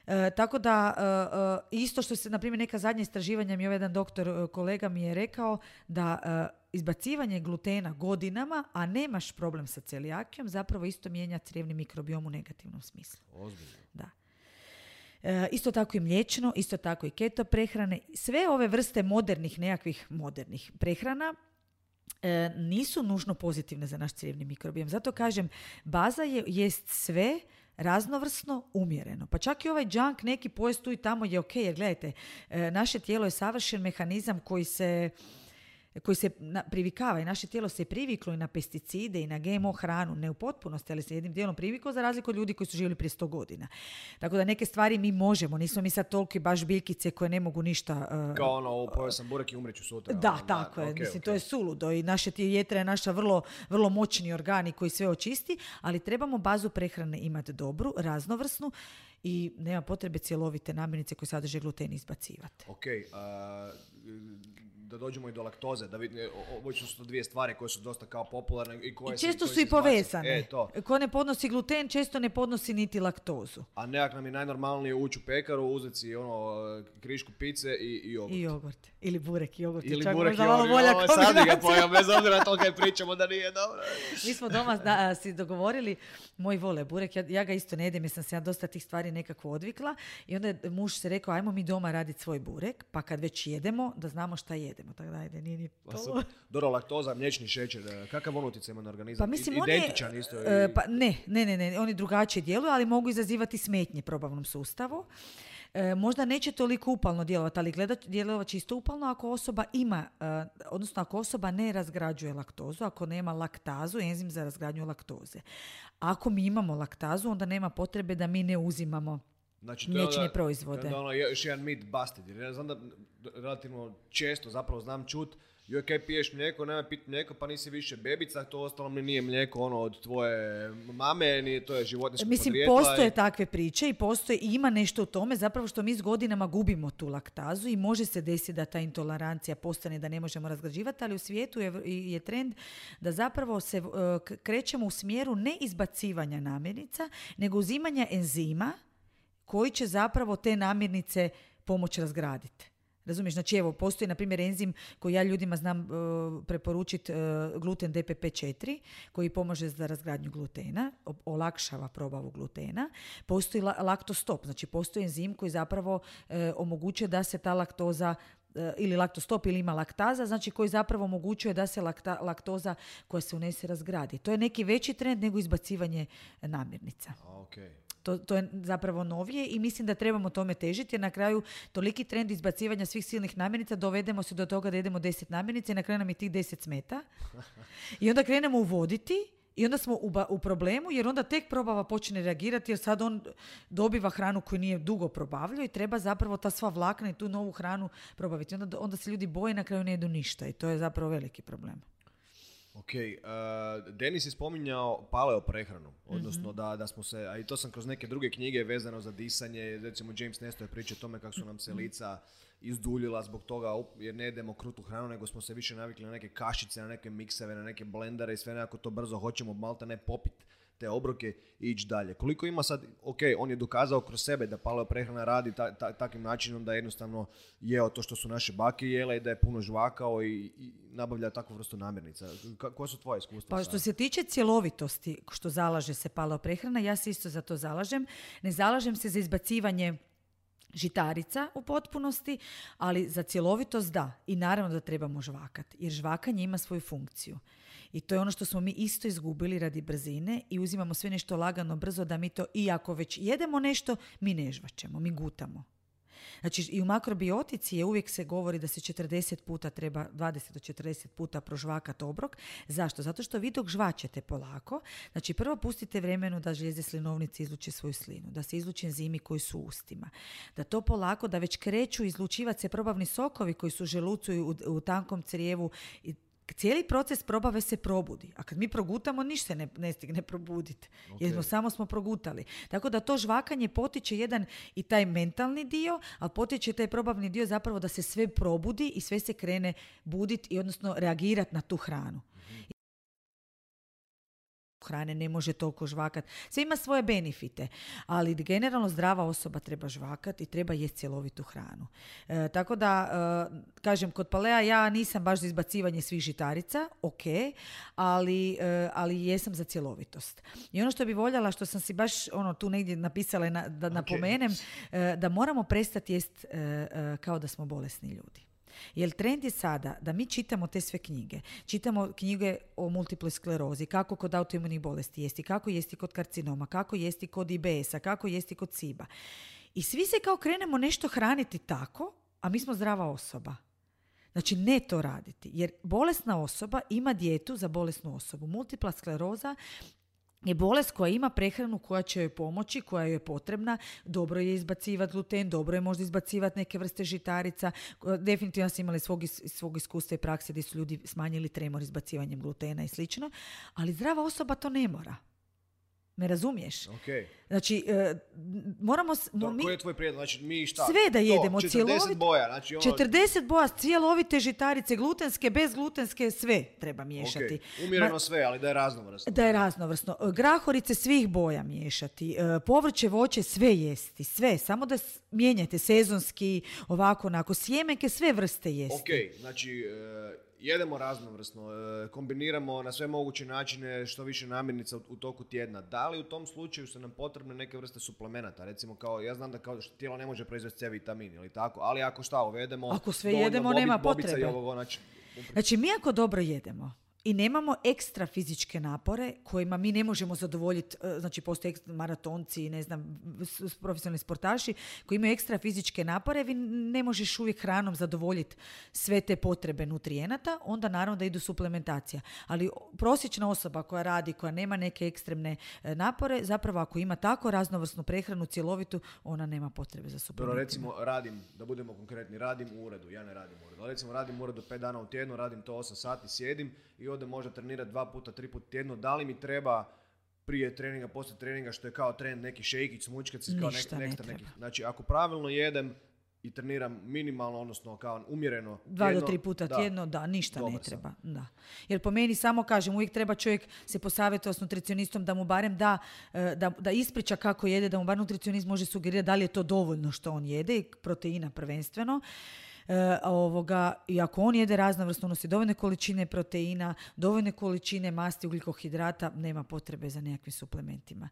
Speaker 2: E, tako da e, e, isto što se, na primjer, neka zadnja istraživanja mi ovaj jedan doktor kolega mi je rekao da izbacivanje glutena godinama, a nemaš problem sa celijakijom, zapravo isto mijenja crijevni mikrobiom u negativnom smislu.
Speaker 1: Ozbiljno.
Speaker 2: Da. isto tako i mliječno, isto tako i keto prehrane. Sve ove vrste modernih, nekakvih modernih prehrana E, nisu nužno pozitivne za naš crijevni mikrobiom. Zato kažem, baza je, jest sve raznovrsno, umjereno. Pa čak i ovaj junk neki pojest tu i tamo je ok, jer gledajte, e, naše tijelo je savršen mehanizam koji se koji se privikava i naše tijelo se priviklo i na pesticide i na GMO hranu, ne u potpunosti, ali se jednim dijelom priviklo za razliku od ljudi koji su živjeli prije sto godina. Tako da neke stvari mi možemo, nismo mi sad toliki baš biljkice koje ne mogu ništa...
Speaker 1: Uh, Kao ono, pojeo sam burek i umreću sutra.
Speaker 2: Da, ono, tako je. Mislim, to je suludo i naše jetra je naša vrlo, vrlo moćni organi koji sve očisti, ali trebamo bazu prehrane imati dobru, raznovrsnu i nema potrebe cjelovite namirnice koje sadrže gluten izbacivati.
Speaker 1: Ok, da dođemo i do laktoze, da vidi, ovo su dvije stvari koje su dosta kao popularne i koje
Speaker 2: I često su i povezane.
Speaker 1: E, to.
Speaker 2: Ko ne podnosi gluten, često ne podnosi niti laktozu.
Speaker 1: A nekak nam je najnormalnije ući u pekaru, uzeti si ono, krišku pice i, i jogurt.
Speaker 2: I jogurt. Ili burek i jogurt. je
Speaker 1: Ili
Speaker 2: čak
Speaker 1: burek i jogurt. Ovo, sad bi ga pojao, bez [LAUGHS] obzira to kaj pričamo da nije dobro.
Speaker 2: Mi smo doma da, si dogovorili, moji vole burek, ja, ja ga isto ne jedem jer sam se ja dosta tih stvari nekako odvikla i onda je muž se rekao ajmo mi doma raditi svoj burek, pa kad već jedemo, da znamo šta jedemo. Tako da ajde, nije ni
Speaker 1: Pa
Speaker 2: to. [LAUGHS]
Speaker 1: Dobro, laktoza, mliječni šećer, e, kakav on utjecaj ima na organizam?
Speaker 2: Pa mislim,
Speaker 1: I-
Speaker 2: on je,
Speaker 1: Identičan isto.
Speaker 2: e,
Speaker 1: i-
Speaker 2: pa ne, ne, ne, ne, oni drugačije djeluju, ali mogu izazivati smetnje probavnom sustavu. E, možda neće toliko upalno djelovati, ali gledat, djelovat će isto upalno ako osoba ima, e, odnosno ako osoba ne razgrađuje laktozu, ako nema laktazu, enzim za razgradnju laktoze. Ako mi imamo laktazu, onda nema potrebe da mi ne uzimamo
Speaker 1: Znači, je
Speaker 2: mliječne
Speaker 1: onda-
Speaker 2: proizvode.
Speaker 1: to onda ono još jedan mit busted. Jer ja znam da relativno često zapravo znam čut joj kaj piješ mlijeko, nema pit mlijeko, pa nisi više bebica, to ostalo mi nije mlijeko ono od tvoje mame, ni to je životinjsko
Speaker 2: Mislim,
Speaker 1: podrijetla
Speaker 2: postoje
Speaker 1: i-
Speaker 2: takve priče i postoje i ima nešto u tome zapravo što mi s godinama gubimo tu laktazu i može se desiti da ta intolerancija postane da ne možemo razgrađivati, ali u svijetu je, je trend da zapravo se e, krećemo u smjeru ne izbacivanja namirnica, nego uzimanja enzima koji će zapravo te namirnice pomoći razgraditi. Razumiješ? Znači evo, postoji na primjer enzim koji ja ljudima znam preporučiti gluten DPP4 koji pomaže za razgradnju glutena, olakšava probavu glutena. Postoji la- laktostop, znači postoji enzim koji zapravo e, omogućuje da se ta laktoza e, ili laktostop ili ima laktaza, znači koji zapravo omogućuje da se lakta- laktoza koja se unese razgradi. To je neki veći trend nego izbacivanje namirnica.
Speaker 1: A, okej.
Speaker 2: To, to je zapravo novije i mislim da trebamo tome težiti jer na kraju toliki trend izbacivanja svih silnih namirnica dovedemo se do toga da jedemo 10 namirnica i na kraju nam je tih 10 smeta. [LAUGHS] I onda krenemo uvoditi i onda smo u, ba- u problemu jer onda tek probava počne reagirati jer sad on dobiva hranu koju nije dugo probavljao i treba zapravo ta sva vlakna i tu novu hranu probaviti. Onda, onda se ljudi boje i na kraju ne jedu ništa i to je zapravo veliki problem.
Speaker 1: Ok, uh, Denis je spominjao paleo prehranu, odnosno
Speaker 2: Mhm.
Speaker 1: da, da smo se, a i to sam kroz neke druge knjige vezano za disanje, recimo James Nestor je pričao o tome kako su nam
Speaker 2: Mhm.
Speaker 1: se lica izduljila zbog toga jer ne jedemo krutu hranu, nego smo se više navikli na neke kašice, na neke mikseve, na neke blendere i sve nekako to brzo hoćemo malta ne popit te obroke i ići dalje. Koliko ima sad, ok, on je dokazao kroz sebe da paleo prehrana radi ta, ta- takvim načinom da jednostavno jeo to što su naše bake jele i da je puno žvakao i, i nabavlja takvu vrstu namirnica. Koja su tvoje iskustva?
Speaker 2: Pa što se tiče cjelovitosti što zalaže se paleo prehrana, ja se isto za to zalažem. Ne zalažem se za izbacivanje žitarica u potpunosti, ali za cjelovitost da. I naravno da trebamo žvakati, jer žvakanje ima svoju funkciju. I to je ono što smo mi isto izgubili radi brzine i uzimamo sve nešto lagano, brzo da mi to, iako već jedemo nešto, mi ne žvačemo, mi gutamo. Znači i u makrobiotici je uvijek se govori da se 40 puta treba, 20 do 40 puta prožvakati obrok. Zašto? Zato što vi dok žvačete polako, znači prvo pustite vremenu da žlijezde slinovnice izluče svoju slinu, da se izluče enzimi koji su u ustima, da to polako, da već kreću izlučivati se probavni sokovi koji su želucu u tankom crijevu i cijeli proces probave se probudi. A kad mi progutamo, ništa ne, ne stigne probuditi. Jer smo, samo smo progutali. Tako da to žvakanje potiče jedan i taj mentalni dio, a potiče taj probavni dio zapravo da se sve probudi i sve se krene buditi i odnosno reagirati na tu hranu. Hrane ne može toliko žvakat. Sve ima svoje benefite, ali generalno zdrava osoba treba žvakat i treba jesti cjelovitu hranu. E, tako da, e, kažem, kod palea ja nisam baš za izbacivanje svih žitarica, ok, ali, e, ali jesam za cjelovitost. I ono što bi voljela, što sam si baš ono tu negdje napisala na- da napomenem, e, da moramo prestati jest e, e, kao da smo bolesni ljudi. Jer trend je sada da mi čitamo te sve knjige. Čitamo knjige o multiploj sklerozi, kako kod autoimunih bolesti jesti, kako jesti kod karcinoma, kako jesti kod IBS-a, kako jesti kod SIBA. I svi se kao krenemo nešto hraniti tako, a mi smo zdrava osoba. Znači ne to raditi, jer bolesna osoba ima dijetu za bolesnu osobu. Multipla skleroza je bolest koja ima prehranu koja će joj pomoći, koja joj je potrebna. Dobro je izbacivati gluten, dobro je možda izbacivati neke vrste žitarica. Definitivno smo imali svog, svog iskustva i prakse gdje su ljudi smanjili tremor izbacivanjem glutena i slično, ali zdrava osoba to ne mora. Me razumiješ?
Speaker 1: Ok.
Speaker 2: Znači, e, moramo...
Speaker 1: To,
Speaker 2: mi,
Speaker 1: koji je tvoj prijedlog? Znači, mi šta?
Speaker 2: Sve da
Speaker 1: To,
Speaker 2: jedemo,
Speaker 1: 40
Speaker 2: cjelovit-
Speaker 1: boja, znači ono...
Speaker 2: 40 boja, cjelovite žitarice, glutenske, bezglutenske, sve treba miješati.
Speaker 1: Umjereno
Speaker 2: Ma-
Speaker 1: sve, ali da je raznovrsno.
Speaker 2: Da je raznovrsno. Grahorice svih boja miješati, e, povrće, voće, sve jesti, sve. Samo da mijenjate sezonski, ovako, onako, sjemenke, sve vrste jesti.
Speaker 1: Ok, znači e, jedemo raznovrsno, e, kombiniramo na sve moguće načine što više namirnica u, toku tjedna. Da li u tom slučaju su nam potrebne neke vrste suplemenata? Recimo kao, ja znam da kao što tijelo ne može proizvesti C vitamin ili tako, ali ako šta uvedemo...
Speaker 2: Ako sve jedemo, nema
Speaker 1: bobica i
Speaker 2: potrebe.
Speaker 1: ovog, znači,
Speaker 2: Znači, mi ako dobro jedemo i nemamo ekstra fizičke napore kojima mi ne možemo zadovoljiti, e, znači postoje maratonci i ne znam, profesionalni sportaši koji imaju ekstra fizičke napore, vi ne možeš uvijek hranom zadovoljiti sve te potrebe nutrijenata, onda naravno da idu suplementacija. Ali prosječna osoba koja radi, koja nema neke ekstremne e, napore, zapravo ako ima tako raznovrsnu prehranu cjelovitu, ona nema potrebe za
Speaker 1: Dobro,
Speaker 2: suplementima.
Speaker 1: recimo radim, da budemo konkretni, radim u uredu, ja ne radim u uredu, ali recimo radim u uredu 5 dana u tjednu, radim to 8 sati, sjedim i odem možda trenirati dva puta, tri puta tjedno, da li mi treba prije treninga, poslije treninga, što je kao trend, neki šejkić, smučkac, kao nek,
Speaker 2: ne treba.
Speaker 1: neki. Znači, ako pravilno jedem i treniram minimalno, odnosno kao umjereno
Speaker 2: Dva do tri puta
Speaker 1: da,
Speaker 2: tjedno, da, ništa ne
Speaker 1: dobar sam.
Speaker 2: treba. Da. Jer po meni samo kažem, uvijek treba čovjek se posavjetovati s nutricionistom da mu barem da, e, da, da ispriča kako jede, da mu bar nutricionist može sugerirati da li je to dovoljno što on jede, i proteina prvenstveno. E, ovoga, I ako on jede raznovrsno, unosi dovoljne količine proteina, dovoljne količine masti, ugljikohidrata, nema potrebe za nekakvim suplementima.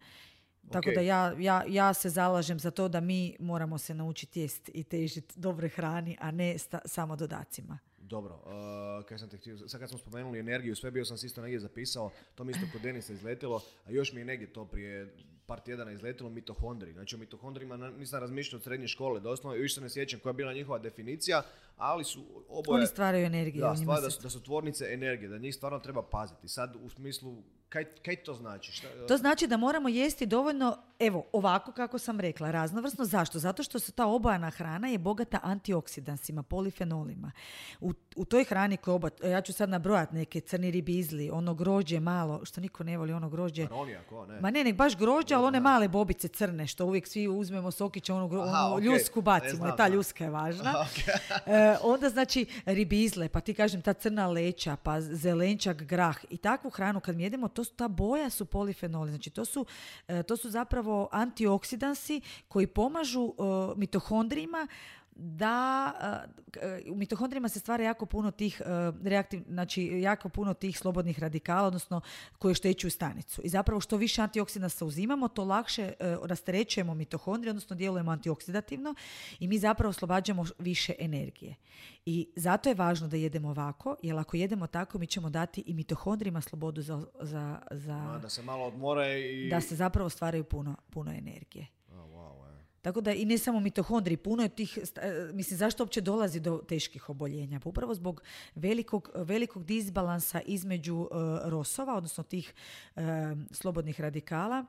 Speaker 2: Tako da ja, ja, ja se zalažem za to da mi moramo se naučiti jest i težiti dobroj hrani, a ne sta- samo dodacima.
Speaker 1: Dobro, uh, kaj sam te htio, sad kad smo spomenuli energiju, sve bio sam si isto negdje zapisao, to mi isto kod Denisa izletilo, a još mi je negdje to prije par tjedana izletilo mitohondri. Znači o mitohondrijima na- nisam razmišljao od srednje škole, doslovno, još se ne sjećam koja je bila njihova definicija, ali su oboje...
Speaker 2: Oni stvaraju energiju.
Speaker 1: Da,
Speaker 2: u njima
Speaker 1: stvar, da,
Speaker 2: se-
Speaker 1: su, da su tvornice energije, da njih stvarno treba paziti. Sad u smislu, kaj, kaj to znači? Šta,
Speaker 2: To znači da moramo jesti dovoljno, evo, ovako kako sam rekla, raznovrsno. Zašto? Zato što su ta obojana hrana je bogata antioksidansima, polifenolima. U, u toj hrani koja oba, ja ću sad nabrojat neke crni ribizli, ono grožđe malo, što niko ne voli ono grožđe.
Speaker 1: Aronijak, o, ne.
Speaker 2: Ma ne, nek baš grožđe, ali one male bobice crne, što uvijek svi uzmemo sokića, gro-
Speaker 1: Aha,
Speaker 2: onu
Speaker 1: okej.
Speaker 2: ljusku
Speaker 1: Ne
Speaker 2: bacimo,
Speaker 1: znam,
Speaker 2: i ta
Speaker 1: znam.
Speaker 2: ljuska je važna.
Speaker 1: Ok.
Speaker 2: E, onda znači ribizle, pa ti kažem ta crna leća, pa zelenčak, grah i takvu hranu kad mi jedemo, to su, ta boja su polifenoli, znači to su, e, to su zapravo antioksidansi koji pomažu e, mitohondrijima da e, u mitohondrijima se stvara jako puno tih e, reaktiv, znači jako puno tih slobodnih radikala, odnosno koji oštećuju stanicu. I zapravo što više antioksidansa uzimamo, to lakše e, rasterećujemo mitohondrije, odnosno djelujemo antioksidativno i mi zapravo oslobađamo više energije. I zato je važno da jedemo ovako, jer ako jedemo tako, mi ćemo dati i mitohondrijima slobodu za, za, za
Speaker 1: da se malo odmore i...
Speaker 2: da se zapravo stvaraju puno, puno energije. Tako da i ne samo mitohondriji, puno je tih, e, mislim, zašto uopće dolazi do teških oboljenja? Pa upravo zbog velikog, velikog disbalansa između e, rosova, odnosno tih e, slobodnih radikala,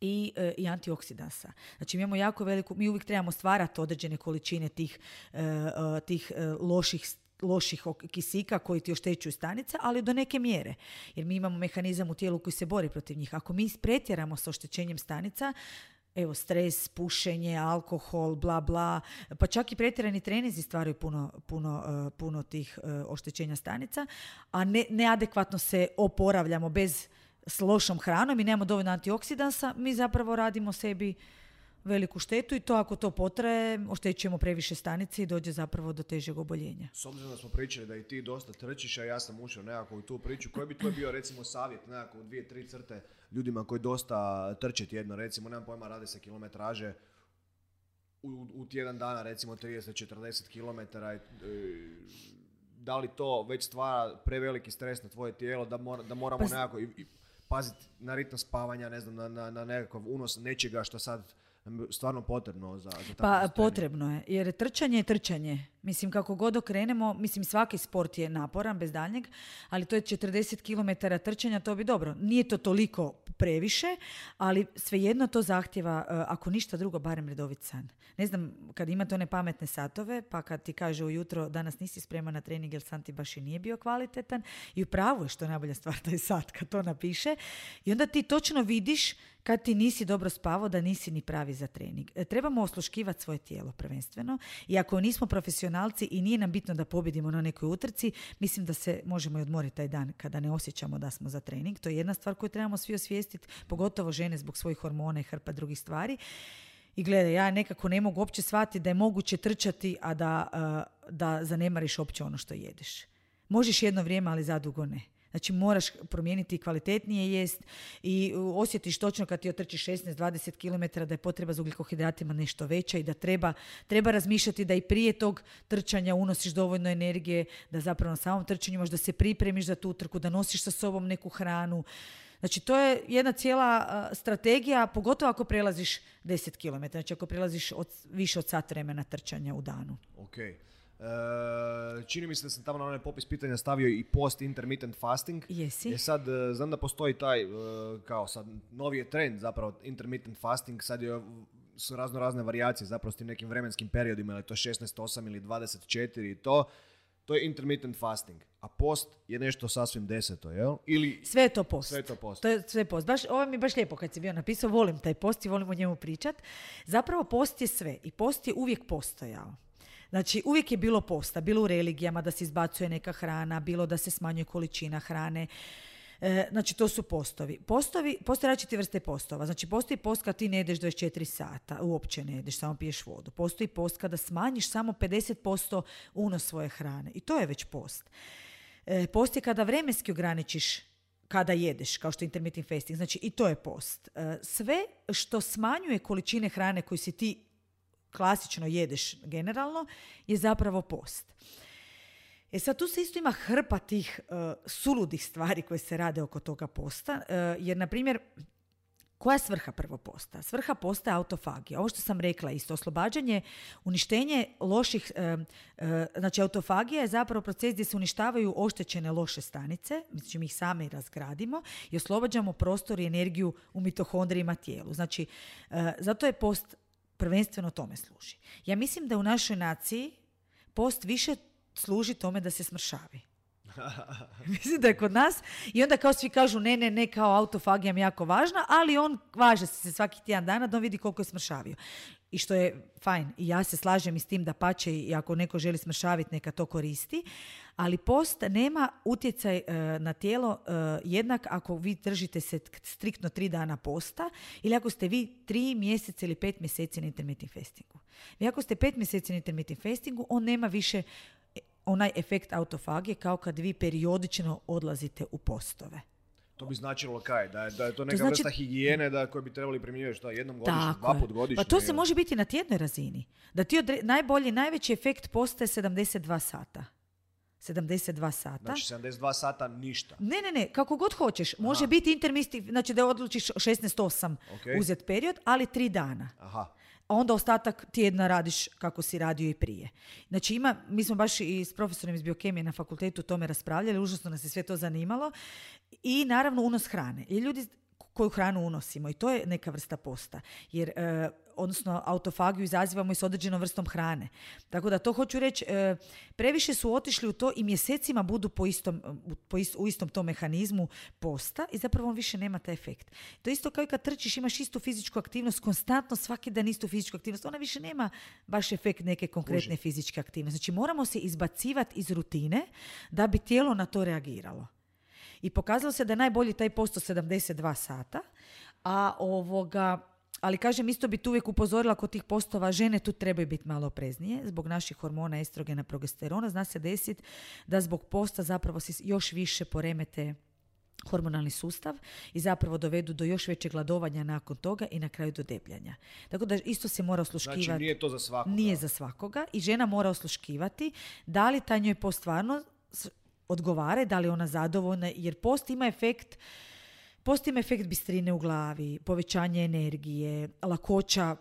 Speaker 2: i, e, i antioksidansa. Znači mi imamo jako veliku, mi uvijek trebamo stvarati određene količine tih, e, e, tih loših loših kisika koji ti oštećuju stanice, ali do neke mjere. Jer mi imamo mehanizam u tijelu koji se bori protiv njih. Ako mi pretjeramo sa oštećenjem stanica, evo, stres, pušenje, alkohol, bla, bla, pa čak i pretjerani trenizi stvaraju puno, puno, e, puno tih e, oštećenja stanica, a ne, neadekvatno se oporavljamo bez s lošom hranom i nemamo dovoljno antioksidansa, mi zapravo radimo sebi veliku štetu i to ako to potraje, oštećujemo previše stanice i dođe zapravo do težeg oboljenja.
Speaker 1: S obzirom da smo pričali da i ti dosta trčiš, a ja sam ušao nekako u tu priču, koji bi tvoj bio recimo savjet nekako u dvije, tri crte ljudima koji dosta trče tjedno, recimo, nemam pojma, rade se kilometraže u, u tjedan dana, recimo 30-40 km, da li to već stvara preveliki stres na tvoje tijelo, da, mora, da moramo
Speaker 2: Pa
Speaker 1: nekako i, i paziti na ritam spavanja, ne znam, na, na, na nekakav unos nečega što sad stvarno potrebno za, za
Speaker 2: Pa potrebno je, jer trčanje je trčanje. Mislim, kako god okrenemo, mislim, svaki sport je naporan, bez daljnjeg, ali to je 40 km trčanja, to bi dobro. Nije to toliko previše, ali svejedno to zahtjeva, e, ako ništa drugo, barem redovit san. Ne znam, kad imate one pametne satove, pa kad ti kaže ujutro danas nisi spreman na trening jer san ti baš i nije bio kvalitetan i u pravu je što je najbolja stvar taj sat kad to napiše i onda ti točno vidiš kad ti nisi dobro spavao da nisi ni pravi za trening. E, trebamo osluškivati svoje tijelo prvenstveno i ako nismo profesionalci i nije nam bitno da pobjedimo na nekoj utrci, mislim da se možemo i odmoriti taj dan kada ne osjećamo da smo za trening. To je jedna stvar koju trebamo svi osvijestiti, pogotovo žene zbog svojih hormona i hrpa drugih stvari. I gledaj, ja nekako ne mogu uopće shvatiti da je moguće trčati, a da, da zanemariš uopće ono što jedeš. Možeš jedno vrijeme, ali zadugo ne. Znači moraš promijeniti kvalitetnije jest i osjetiš točno kad ti otrčiš 16-20 km da je potreba za ugljikohidratima nešto veća i da treba, treba razmišljati da i prije tog trčanja unosiš dovoljno energije, da zapravo na samom trčanju možeš da se pripremiš za tu trku, da nosiš sa sobom neku hranu. Znači, to je jedna cijela strategija, pogotovo ako prelaziš 10 km, znači ako prelaziš od, više od sat vremena trčanja u danu.
Speaker 1: Ok. E, čini mi se da sam tamo na onaj popis pitanja stavio i post intermittent fasting.
Speaker 2: Jesi.
Speaker 1: Je sad, e, znam da postoji taj, e, kao sad, novi je trend zapravo intermittent fasting, sad je su razno razne varijacije zapravo s tim nekim vremenskim periodima, ili to 16-8 ili 24 i to to je intermittent fasting. A post je nešto sasvim deseto, jel? Ili...
Speaker 2: Sve je to post.
Speaker 1: Sve je to post.
Speaker 2: To je sve post. Baš, ovo mi je baš lijepo kad si bio napisao, volim taj post i volim o njemu pričat. Zapravo post je sve i post je uvijek postojao. Znači, uvijek je bilo posta, bilo u religijama da se izbacuje neka hrana, bilo da se smanjuje količina hrane. E, znači, to su postovi. Postovi, postoje različite vrste postova. Znači, postoji post kad ti ne jedeš 24 sata, uopće ne jedeš, samo piješ vodu. Postoji post kada smanjiš samo 50% unos svoje hrane. I to je već post. E, post je kada vremenski ograničiš kada jedeš, kao što je intermittent fasting. Znači, i to je post. E, sve što smanjuje količine hrane koju si ti klasično jedeš generalno, je zapravo post. E sad tu se isto ima hrpa tih uh, suludih stvari koje se rade oko toga posta, uh, jer na primjer koja je svrha prvo posta? Svrha posta je autofagija. Ovo što sam rekla isto, oslobađanje, uništenje loših, uh, znači autofagija je zapravo proces gdje se uništavaju oštećene loše stanice, znači mi ih sami razgradimo i oslobađamo prostor i energiju u mitohondrijima tijelu. Znači, zato je post prvenstveno tome služi. Ja mislim da u našoj naciji post više služi tome da se smršavi. [LAUGHS] Mislim da je kod nas i onda kao svi kažu ne, ne, ne, kao autofagija mi jako važna, ali on važe se svaki tjedan dana da on vidi koliko je smršavio. I što je fajn. I ja se slažem i s tim da pače i ako neko želi smršaviti neka to koristi. Ali post nema utjecaj e, na tijelo e, jednak ako vi držite se striktno tri dana posta ili ako ste vi tri mjeseca ili pet mjeseci na intermittent fastingu. Vi ako ste pet mjeseci na intermittent fastingu, on nema više onaj efekt autofagije kao kad vi periodično odlazite u postove.
Speaker 1: To bi značilo kaj? Da je, da je to neka to znači... vrsta higijene da, koje bi trebali primjenjivati što jednom godišnje, dva put godišnje?
Speaker 2: Pa to se može biti na tjednoj razini. Da ti odre... najbolji, najveći efekt postaje 72 sata. 72 sata.
Speaker 1: Znači 72 sata ništa.
Speaker 2: Ne, ne, ne, kako god hoćeš. Može biti intermisti, znači da odlučiš 16-8 okay. uzet period, ali tri dana.
Speaker 1: Aha
Speaker 2: a onda ostatak tjedna radiš kako si radio i prije. Znači ima, mi smo baš i s profesorom iz biokemije na fakultetu o tome raspravljali, užasno nas je sve to zanimalo i naravno unos hrane. I ljudi koju hranu unosimo i to je neka vrsta posta. Jer, e, odnosno, autofagiju izazivamo i s određenom vrstom hrane. Tako da to hoću reći, e, previše su otišli u to i mjesecima budu po istom, po u istom tom mehanizmu posta i zapravo on više nema taj efekt. To isto kao i kad trčiš, imaš istu fizičku aktivnost, konstantno svaki dan istu fizičku aktivnost, ona više nema baš efekt neke konkretne fizičke aktivnosti. Znači moramo se izbacivati iz rutine da bi tijelo na to reagiralo. I pokazalo se da je najbolji taj posto 72 sata, a ovoga, ali kažem, isto bi tu uvijek upozorila kod tih postova, žene tu trebaju biti malo opreznije zbog naših hormona, estrogena, progesterona. Zna se desiti da zbog posta zapravo se još više poremete hormonalni sustav i zapravo dovedu do još većeg gladovanja nakon toga i na kraju do debljanja. Tako da isto se mora osluškivati. Znači
Speaker 1: nije to za svakoga.
Speaker 2: Nije za svakoga i žena mora osluškivati da li taj njoj post stvarno odgovara, da li ona zadovoljna, jer post ima efekt Post ima efekt bistrine u glavi, povećanje energije, lakoća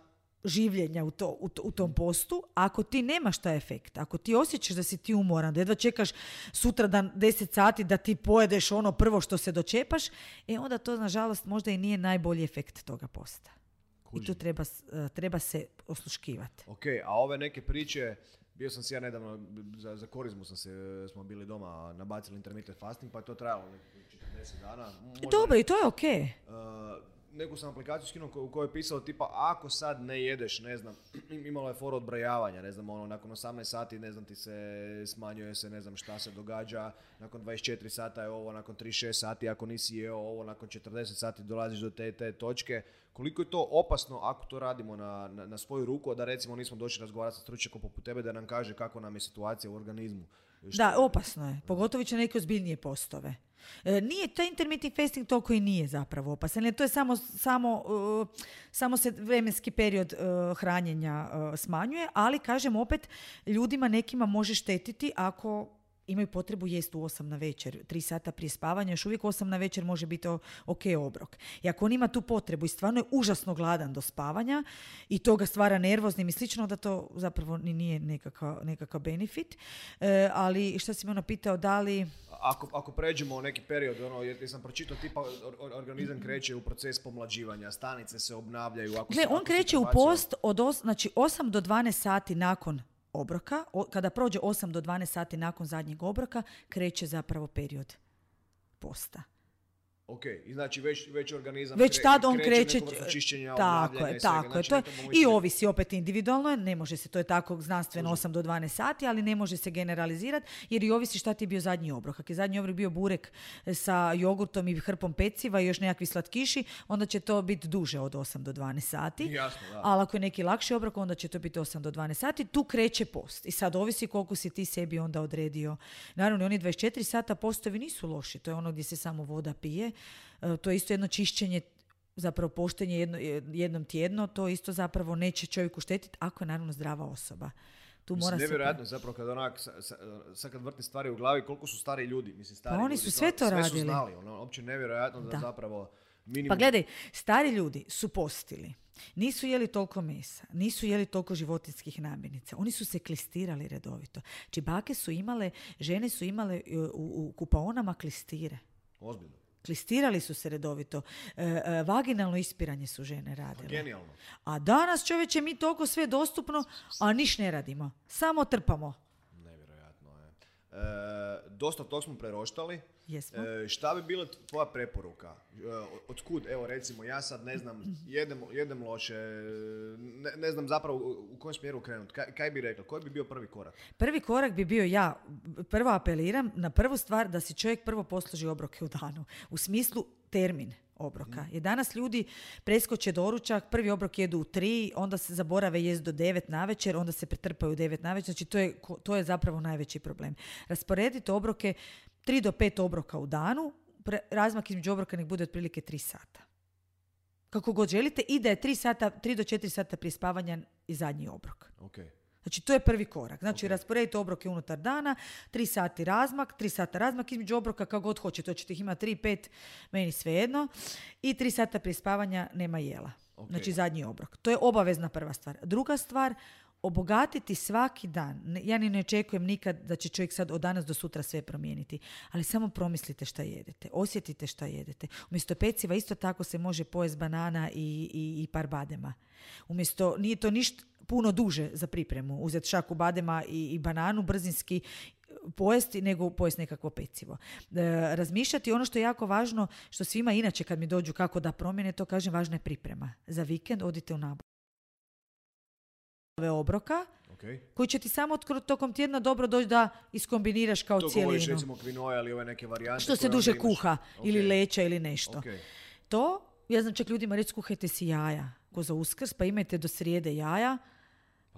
Speaker 2: življenja u, to, u, u tom postu, ako ti nemaš taj efekt, ako ti osjećaš da si ti umoran, da jedva čekaš sutra dan 10 sati da ti pojedeš ono prvo što se dočepaš, e onda to nažalost možda i nije najbolji efekt toga posta. I tu treba, s- treba se osluškivati.
Speaker 1: Ok, a ove neke priče, bio sam si ja nedavno, za, za korizmu sam se, smo bili doma, nabacili intermittent fasting, pa je to trajalo nekih 40 dana. Možda
Speaker 2: Dobro, i to je okej.
Speaker 1: Uh, neku sam aplikaciju skinuo u kojoj je pisalo tipa ako sad ne jedeš, ne znam, [CLEARS THROAT] imalo je foru odbrojavanja, ne znam, ono, nakon 18 sati, ne znam, ti se smanjuje se, ne znam šta se događa, nakon 24 sata je ovo, nakon 36 sati ako nisi jeo ovo, nakon 40 sati dolaziš do te te točke. Koliko je to opasno ako to radimo na, na, na svoju ruku, a da recimo nismo došli razgovarati sa stručnjakom poput tebe da nam kaže kako nam je situacija u organizmu.
Speaker 2: Da, opasno je. Pogotovo će neke ozbiljnije postove. E, nije, to intermittent fasting toliko i nije zapravo opasan, to je samo, samo, uh, samo se vremenski period uh, hranjenja smanjuje, ali kažem opet, ljudima nekima može štetiti ako imaju potrebu jest u 8 na večer, 3 sata prije spavanja, još uvijek 8 na večer može biti ok obrok. I ako on ima tu potrebu i stvarno je užasno gladan do spavanja i to ga stvara nervoznim i slično, da to zapravo ni nije nekakav, nekakav benefit. E, ali što si me ono pitao, da li...
Speaker 1: Ako, ako pređemo u neki period, ono, jer sam pročitao, tipa or- or- organizam kreće u proces pomlađivanja, stanice se obnavljaju. Ako
Speaker 2: Gle,
Speaker 1: se-
Speaker 2: on kreće u post od os, znači 8 do 12 sati nakon obroka, o- kada prođe 8 do 12 sati nakon zadnjeg obroka, kreće zapravo period posta.
Speaker 1: Ok, i znači već, već organizam
Speaker 2: Već
Speaker 1: kre-
Speaker 2: tad on kreće,
Speaker 1: čišćenja,
Speaker 2: tako je, tako je.
Speaker 1: Znači,
Speaker 2: To je I
Speaker 1: ići-
Speaker 2: ovisi opet individualno, ne može se, to je tako znanstveno 8 do 12 sati, ali ne može se generalizirati jer i ovisi šta ti je bio zadnji obrok. Ako je zadnji obrok bio burek sa jogurtom i hrpom peciva i još nekakvi slatkiši, onda će to biti duže od 8 do 12 sati.
Speaker 1: Jasno, da.
Speaker 2: Ali ako je neki lakši obrok, onda će to biti 8 do 12 sati. Tu kreće post. I sad ovisi koliko si ti sebi onda odredio. Naravno, oni 24 sata postovi nisu loši. To je ono gdje se samo voda pije. E, To je isto jedno čišćenje zapravo poštenje jedno, jednom tjedno, to isto zapravo neće čovjeku štetiti ako je naravno zdrava osoba. Tu
Speaker 1: Mislim,
Speaker 2: mora se...
Speaker 1: nevjerojatno zapravo kad onak, sa- kad vrtim stvari u glavi, koliko su stari ljudi, mislim stari
Speaker 2: Pa oni
Speaker 1: ljudi,
Speaker 2: su sve to
Speaker 1: sve
Speaker 2: radili.
Speaker 1: su znali, ono, uopće nevjerojatno da,
Speaker 2: Da.
Speaker 1: zapravo minimum...
Speaker 2: Pa gledaj, stari ljudi su postili. Nisu jeli toliko mesa, nisu jeli toliko životinskih namirnica. Oni su se klistirali redovito. Znači, bake su imale, žene su imale e, u, u kupaonama klistire.
Speaker 1: Ozbiljno.
Speaker 2: Klistirali su se redovito. E, e, vaginalno ispiranje su žene radile.
Speaker 1: Genijalno.
Speaker 2: A danas, čovječe, mi toliko sve dostupno, a niš ne radimo. Samo trpamo.
Speaker 1: E, dosta tog smo preroštali.
Speaker 2: Jesmo.
Speaker 1: E, šta bi bila tvoja preporuka? E, otkud, evo recimo, ja sad ne znam, jedem, jedem loše, ne, ne znam zapravo u, u kojem smjeru krenuti. Kaj, kaj bi rekla? Koji bi bio prvi korak?
Speaker 2: Prvi korak bi bio ja, prvo apeliram na prvu stvar da si čovjek prvo posluži obroke u danu. U smislu termin obroka. Jer danas ljudi preskoče doručak, prvi obrok jedu u tri, onda se zaborave jest do devet navečer, onda se pretrpaju u devet navečer. Znači to je, to je zapravo najveći problem. Rasporedite obroke, tri do pet obroka u danu, pre- razmak između obroka nek bude otprilike tri sata. Kako god želite i da je tri sata, tri do četiri sata prije spavanja i zadnji obrok.
Speaker 1: Ok.
Speaker 2: Znači, to je prvi korak. Znači, rasporedite obroke unutar dana, tri sati razmak, tri sata razmak između obroka kako god hoćete. Hoćete ih imati tri, pet, meni svejedno. I tri sata prije spavanja nema jela.
Speaker 1: Ok.
Speaker 2: Znači, zadnji obrok. To je obavezna prva stvar. Druga stvar, obogatiti svaki dan. Ja ni ne očekujem nikad da će čovjek sad od danas do sutra sve promijeniti. Ali samo promislite šta jedete. Osjetite šta jedete. Umjesto peciva isto tako se može pojest banana i, i, i par badema. Umjesto, nije to ništa puno duže za pripremu. Uzeti šaku badema i, i bananu brzinski pojesti nego pojesti nekakvo pecivo. E, razmišljati ono što je jako važno, što svima inače kad mi dođu kako da promjene, to kažem važna je priprema. Za vikend odite u nabavu obroka
Speaker 1: Ok.
Speaker 2: koji će ti samo otkro- tokom tjedna dobro doći da iskombiniraš kao
Speaker 1: To
Speaker 2: cijelinu.
Speaker 1: recimo kvinoja ili ove neke varijante.
Speaker 2: Što se duže kuha ili
Speaker 1: Ok.
Speaker 2: leća ili nešto.
Speaker 1: Ok.
Speaker 2: To, ja znam čak ljudima reći skuhajte si jaja ko za uskrs, pa imajte do srijede jaja,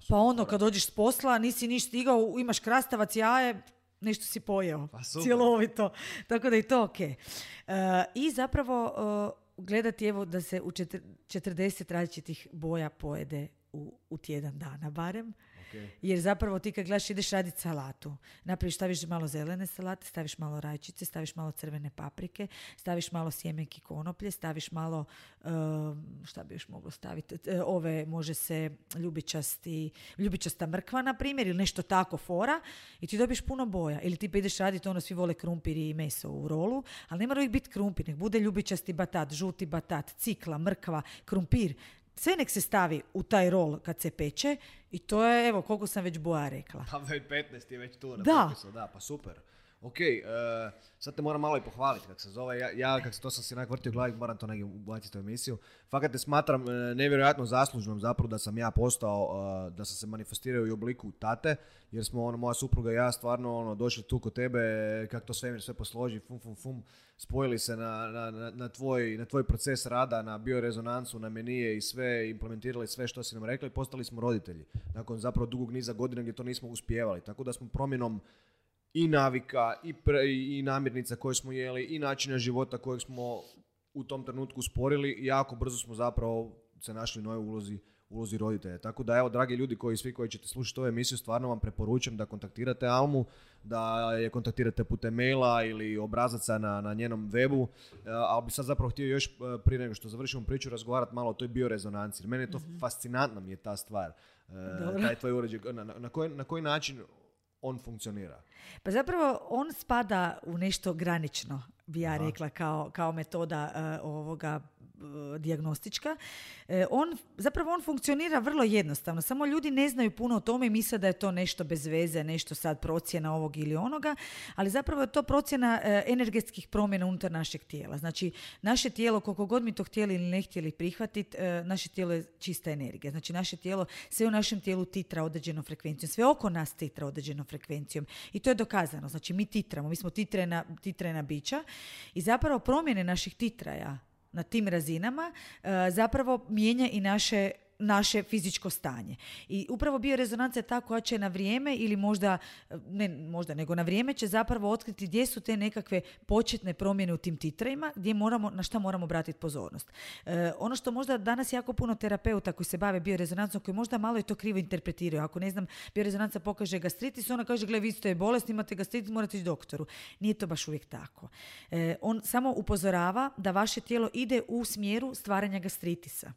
Speaker 2: pa onda kad dođeš s posla, nisi niš stigao, imaš krastavac jaje, nešto si pojeo.
Speaker 1: Pa super.
Speaker 2: Cjelovito. [LAUGHS] Tako da je to ok. E, I zapravo e, gledati evo da se u četir- 40 različitih boja pojede u, u tjedan dana barem.
Speaker 1: Okay.
Speaker 2: Jer zapravo ti kad gledaš ideš raditi salatu, napraviš, staviš malo zelene salate, staviš malo rajčice, staviš malo crvene paprike, staviš malo sjemenki konoplje, staviš malo, um, šta bi još moglo staviti, e, ove može se ljubičasti, ljubičasta mrkva na primjer ili nešto tako fora i ti dobiješ puno boja. Ili ti pa ideš raditi ono, svi vole krumpir i meso u rolu, ali ne mora uvijek biti krumpir, nek bude ljubičasti batat, žuti batat, cikla, mrkva, krumpir, sve nek se stavi u taj rol kad se peče i to je, evo, koliko sam već boja rekla.
Speaker 1: Pa već 15 je već tu na
Speaker 2: Da.
Speaker 1: popisu, da, pa super. Ok, e, sad te moram malo i pohvaliti kako se zove. Ja, ja kak se to sam si onak vrtio glavi, moram to negdje ubaciti u emisiju. Fakat te smatram e, nevjerojatno zaslužnom zapravo da sam ja postao, e, da sam se manifestirao i u obliku tate, jer smo ono, moja supruga i ja stvarno ono, došli tu kod tebe, kako to svemir sve posloži, fum, fum, fum, spojili se na, na, na, na tvoj, na tvoj proces rada, na biorezonancu, na menije i sve, implementirali sve što si nam rekla i postali smo roditelji. Nakon zapravo dugog niza godina gdje to nismo uspijevali. Tako da smo promjenom i navika i, pre- i namirnica koje smo jeli i načina života kojeg smo u tom trenutku sporili i jako brzo smo zapravo se našli u novoj ulozi ulozi roditelja. Tako da evo, dragi ljudi koji svi koji ćete slušati ovu emisiju, stvarno vam preporučujem da kontaktirate Almu, da je kontaktirate putem maila ili obrazaca na, na njenom webu, E, ali bi sad zapravo htio još e, prije nego što završimo priču razgovarati malo o toj biorezonanci. Meni je to fascinantna mi je ta stvar. E,
Speaker 2: Dobro.
Speaker 1: taj tvoj uređaj. Na, na, na koji, na koji način on funkcionira?
Speaker 2: Pa zapravo on spada u nešto granično, bi ja
Speaker 1: Aha.
Speaker 2: rekla, kao, kao metoda e, ovoga dijagnostička. E, on, zapravo on funkcionira vrlo jednostavno, samo ljudi ne znaju puno o tome i misle da je to nešto bez veze, nešto sad procjena ovog ili onoga, ali zapravo je to procjena e, energetskih promjena unutar našeg tijela. Znači, naše tijelo, koliko god mi to htjeli ili ne htjeli prihvatiti, e, naše tijelo je čista energija. Znači, naše tijelo, sve u našem tijelu titra određenom frekvencijom, sve oko nas titra određenom frekvencijom i to je dokazano. Znači, mi titramo, mi smo titrena, titrena bića i zapravo promjene naših titraja na tim razinama e, zapravo mijenja i naše naše fizičko stanje. I upravo biorezonanca ta koja će na vrijeme ili možda, ne možda, nego na vrijeme će zapravo otkriti gdje su te nekakve početne promjene u tim titrajima, gdje moramo, na šta moramo obratiti pozornost. E, ono što možda danas jako puno terapeuta koji se bave biorezonancom, koji možda malo i to krivo interpretiraju. Ako ne znam, biorezonanca pokaže gastritis, ona kaže, gle, vi ste bolesni, imate gastritis, morate ići doktoru. Nije to baš uvijek tako. E, on samo upozorava da vaše tijelo ide u smjeru stvaranja gastritisa.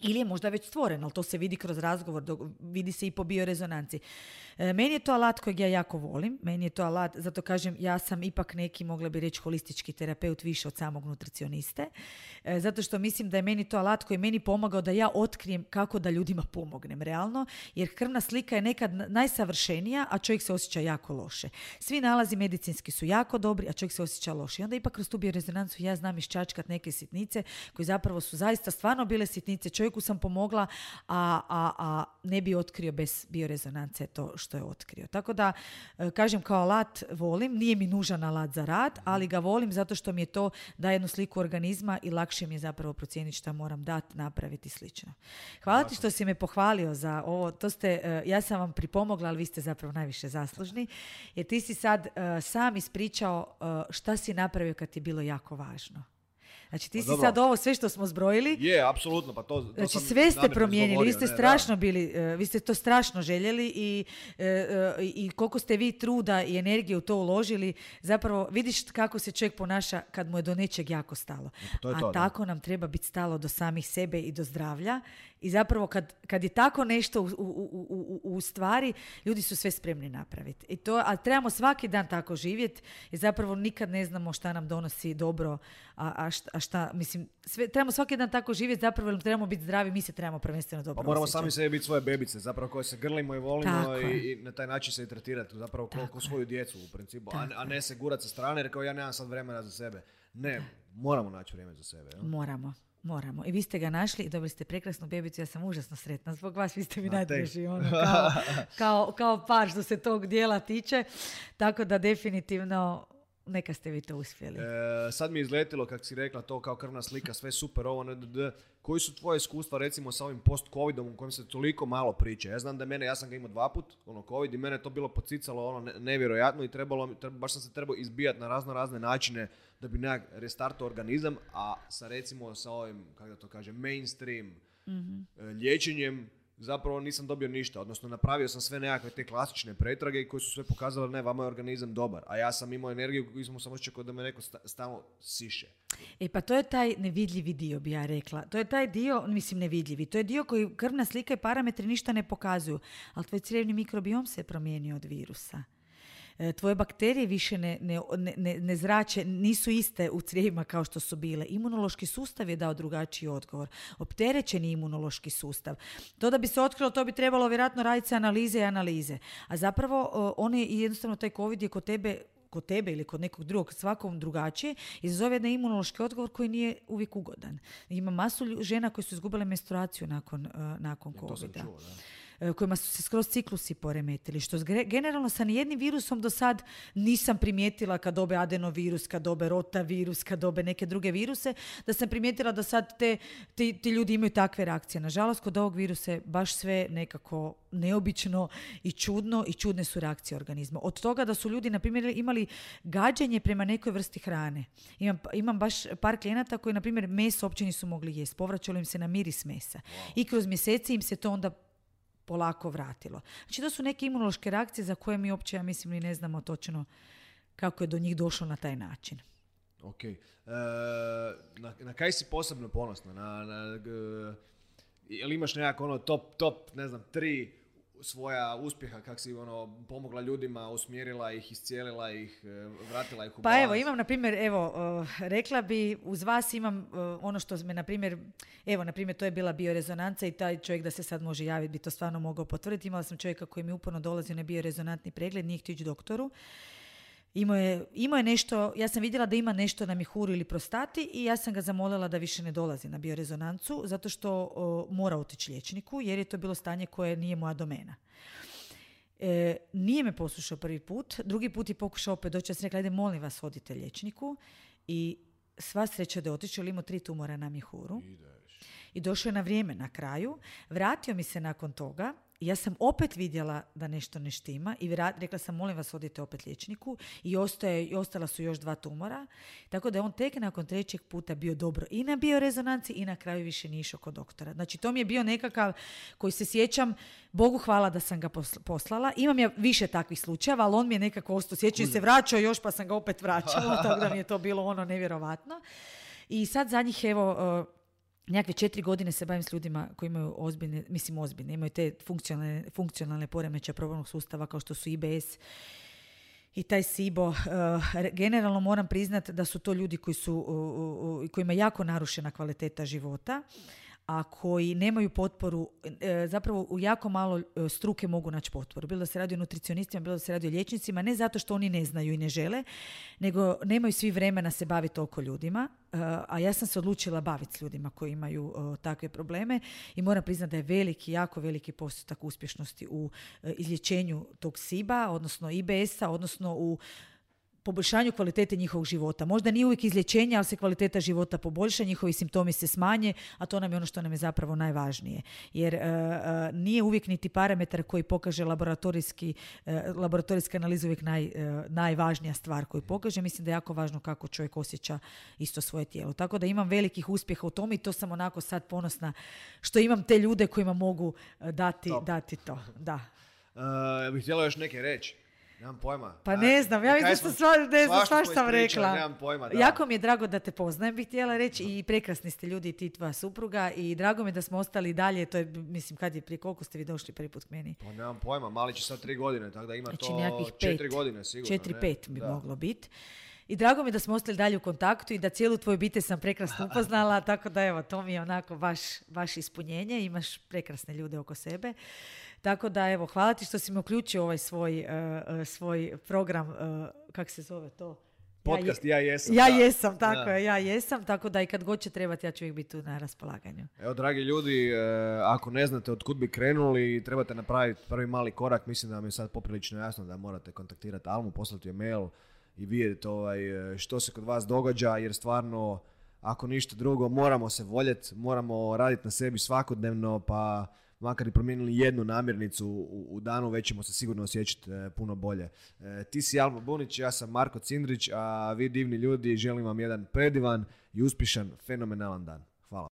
Speaker 2: Ili je možda već stvoren, ali to se vidi kroz razgovor, dok- vidi se i po biorezonanci. E, meni je to alat kojeg ja jako volim, meni je to alat, zato kažem, ja sam ipak neki, mogla bi reći, holistički terapeut više od samog nutricioniste, E, zato što mislim da je meni to alat koji je meni pomogao da ja otkrijem kako da ljudima pomognem realno, jer krvna slika je nekad najsavršenija, a čovjek se osjeća jako loše. Svi nalazi medicinski su jako dobri, a čovjek se osjeća loše. I onda ipak kroz tu biorezonancu ja znam iščačkat neke sitnice koji zapravo su zaista stvarno bile sitnice. Čovjeku sam pomogla, a, a, a ne bi otkrio bez biorezonance to što je otkrio. Tako da, e, kažem, kao alat volim, nije mi nužan alat za rad, ali ga volim zato što mi je to daje jednu sliku organizma i lakše mi je zapravo procijeniti šta moram dati, napraviti i slično. Hvala ti što si me pohvalio za ovo. To ste, e, ja sam vam pripomogla, ali vi ste zapravo najviše zaslužni. Jer ti si sad e, sam ispričao šta si napravio kad ti je bilo jako važno. Znači ti
Speaker 1: Pa
Speaker 2: si
Speaker 1: dobro.
Speaker 2: sad ovo sve što smo zbrojili,
Speaker 1: Je, apsolutno, pa to, to
Speaker 2: Znači
Speaker 1: sam
Speaker 2: sve ste promijenili, vi ste
Speaker 1: ne, da.
Speaker 2: strašno bili, e, vi ste to strašno željeli i, e, e, i koliko ste vi truda i energije u to uložili, zapravo vidiš kako se čovjek ponaša kad mu je do nečeg jako stalo.
Speaker 1: to je
Speaker 2: A
Speaker 1: to, da.
Speaker 2: tako nam treba biti stalo do samih sebe i do zdravlja i zapravo kad, kad je tako nešto u, u, u, u- u stvari, ljudi su sve spremni napraviti. I to, a trebamo svaki dan tako živjeti jer zapravo nikad ne znamo šta nam donosi dobro, a, a, šta, a šta, mislim, sve, trebamo svaki dan tako živjeti zapravo jer trebamo biti zdravi, mi se trebamo prvenstveno dobro
Speaker 1: Pa moramo
Speaker 2: osjećati.
Speaker 1: sami sebi biti svoje bebice, zapravo koje se grlimo i volimo
Speaker 2: Tako
Speaker 1: i, i na taj način se i tretirati, zapravo ko, ko svoju djecu u principu, a, a ne se gurati sa strane jer kao ja nemam sad vremena za sebe. Ne, moramo naći vrijeme za sebe. jel?
Speaker 2: Moramo, moramo. I vi ste ga našli i dobili ste prekrasnu bebicu, ja sam užasno sretna zbog vas, vi ste mi najdraži, ono, kao, [LAUGHS] kao, kao par što se tog dijela tiče, tako da definitivno neka ste vi to uspjeli.
Speaker 1: E, sad mi je izletilo, kako si rekla, to kao krvna slika, sve super, ovo, NDD. Koji su tvoje iskustva, recimo, sa ovim post-covidom u kojem se toliko malo priča? Ja znam da mene, ja sam ga imao dva put, ono, covid, i mene to bilo podsicalo, ono, ne- nevjerojatno i trebalo, treba- baš sam se trebao izbijati na razno razne načine da bi nekak restartao organizam, a sa, recimo, sa ovim, kako da to kažem, mainstream
Speaker 2: Mhm.
Speaker 1: e, liječenjem, zapravo nisam dobio ništa. Odnosno, napravio sam sve nekakve te klasične pretrage koje su sve pokazale ne, vama je organizam dobar. A ja sam imao energiju koju sam osjećao da me neko stalno siše.
Speaker 2: E pa to je taj nevidljivi dio, bi ja rekla. To je taj dio, mislim nevidljivi, to je dio koji krvna slika i parametri ništa ne pokazuju. Ali tvoj crijevni mikrobiom se promijenio od virusa. E, tvoje bakterije više ne, ne, ne, ne zrače, nisu iste u crijevima kao što su bile. Imunološki sustav je dao drugačiji odgovor. Opterećeni imunološki sustav. To da bi se otkrilo, to bi trebalo vjerojatno raditi analize i analize. A zapravo on je jednostavno taj COVID je kod tebe kod tebe ili kod nekog drugog, svakom drugačije, izazove jedan imunološki odgovor koji nije uvijek ugodan. Ima masu žena koje su izgubile menstruaciju nakon, uh, nakon covid E, kojima su se skroz ciklusi poremetili. Što generalno sa nijednim virusom do sad nisam primijetila kad dobe adenovirus, kad dobe rotavirus, kad dobe neke druge viruse, da sam primijetila da sad te, ti, ti ljudi imaju takve reakcije. Nažalost, kod ovog virusa je baš sve nekako neobično i čudno i čudne su reakcije organizma. Od toga da su ljudi, na primjer, imali gađanje prema nekoj vrsti hrane. Imam, imam baš par klijenata koji, na primjer, meso uopće nisu mogli jesti. Povraćalo im se na miris mesa. I kroz mjeseci im se to onda polako vratilo. Znači to su neke imunološke reakcije za koje mi uopće, ja mislim, ne znamo točno kako je do njih došlo na taj način.
Speaker 1: Ok. E, na, na kaj si posebno ponosna? Na, na, jel imaš nekako ono top, top, ne znam, tri svoja uspjeha, kak si ono, pomogla ljudima, usmjerila ih, iscijelila ih, e, vratila ih u
Speaker 2: Pa evo, imam, na primjer, evo, rekla bi, uz vas imam ono što me, na primjer, evo, na primjer, to je bila biorezonanca i taj čovjek da se sad može javiti bi to stvarno mogao potvrditi. Imala sam čovjeka koji mi uporno dolazi na biorezonantni pregled, nije htio ići doktoru. Imao je, imao je nešto, ja sam vidjela da ima nešto na mihuru ili prostati i ja sam ga zamolila da više ne dolazi na biorezonancu zato što mora otići liječniku jer je to bilo stanje koje nije moja domena. E, nije me poslušao prvi put, drugi put je pokušao opet doći, ja sam rekla, ajde molim vas odite liječniku i sva sreća da je otišao, imao tri tumora na mihuru. I došao je na vrijeme na kraju, vratio mi se nakon toga ja sam opet vidjela da nešto ne štima i rekla sam molim vas odite opet liječniku i, ostaje, i ostala su još dva tumora. Tako da je on tek nakon trećeg puta bio dobro i na biorezonanci i na kraju više nije išao kod doktora. Znači to mi je bio nekakav koji se sjećam, Bogu hvala da sam ga poslala. Imam ja više takvih slučajeva, ali on mi je nekako ostao. Sjećaju se vraćao još pa sam ga opet vraćala, [LAUGHS] tako da mi je to bilo ono nevjerovatno. I sad zadnjih evo nekakve četiri godine se bavim s ljudima koji imaju ozbiljne, mislim ozbiljne, imaju te funkcionalne, funkcionalne poremeće probavnog sustava kao što su IBS i taj SIBO. Eh, generalno moram priznati da su to ljudi koji su, kojima je jako narušena kvaliteta života a koji nemaju potporu, e, zapravo u jako malo e, struke mogu naći potporu. Bilo da se radi o nutricionistima, bilo da se radi o liječnicima, ne zato što oni ne znaju i ne žele, nego nemaju svi vremena se baviti toliko ljudima, e, a ja sam se odlučila baviti s ljudima koji imaju takve probleme i moram priznati da je veliki, jako veliki postotak uspješnosti u izlječenju tog SIBA, odnosno IBS-a, odnosno u poboljšanju kvalitete njihovog života. Možda nije uvijek izlječenje, ali se kvaliteta života poboljša, njihovi simptomi se smanje, a to nam je ono što nam je zapravo najvažnije. Jer e, e, nije uvijek niti parametar koji pokaže laboratorijski, uh, laboratorijska analiza uvijek naj, najvažnija stvar koju pokaže. Mislim da je jako važno kako čovjek osjeća isto svoje tijelo. Tako da imam velikih uspjeha u tome i to sam onako sad ponosna što imam te ljude kojima mogu dati, dati to. Da.
Speaker 1: Uh, bih htjela još neke reći. Nemam pojma.
Speaker 2: Pa ne znam, ja vidim što sva, ne znam šta sam rekla. Nemam pojma, da. Jako mi je drago da te poznajem, bih htjela reći i prekrasni ste ljudi ti tvoja supruga i drago mi je da smo ostali dalje, to je, mislim, kad je, prije koliko ste vi došli prvi put k meni?
Speaker 1: Pa nemam pojma, mali će sad tri godine, tako da ima znači, to četiri godine sigurno.
Speaker 2: Četiri, pet bi moglo biti. I drago mi je da smo ostali dalje u kontaktu i da cijelu tvoju obitelj sam prekrasno [LAUGHS] upoznala, tako da evo, to mi je onako baš, baš ispunjenje, imaš prekrasne ljude oko sebe. Tako da evo, hvala ti što si me uključio ovaj svoj, uh, svoj program, uh, kak se zove to?
Speaker 1: Podcast Ja, jesam.
Speaker 2: Ja jesam, tako je, ja jesam, tako da i kad god će trebati ja ću uvijek biti tu na raspolaganju.
Speaker 1: Evo, dragi ljudi, ako ne znate od kud bi krenuli i trebate napraviti prvi mali korak, mislim da vam je sad poprilično jasno da morate kontaktirati Almu, poslati je mail i vidjeti ovaj, što se kod vas događa, jer stvarno, ako ništa drugo, moramo se voljeti, moramo raditi na sebi svakodnevno, pa makar i promijenili jednu namirnicu u, u danu, već ćemo se sigurno osjećati e, puno bolje. E, ti si Alma Bunić, ja sam Marko Cindrić, a vi divni ljudi želim vam jedan predivan i uspješan, fenomenalan dan.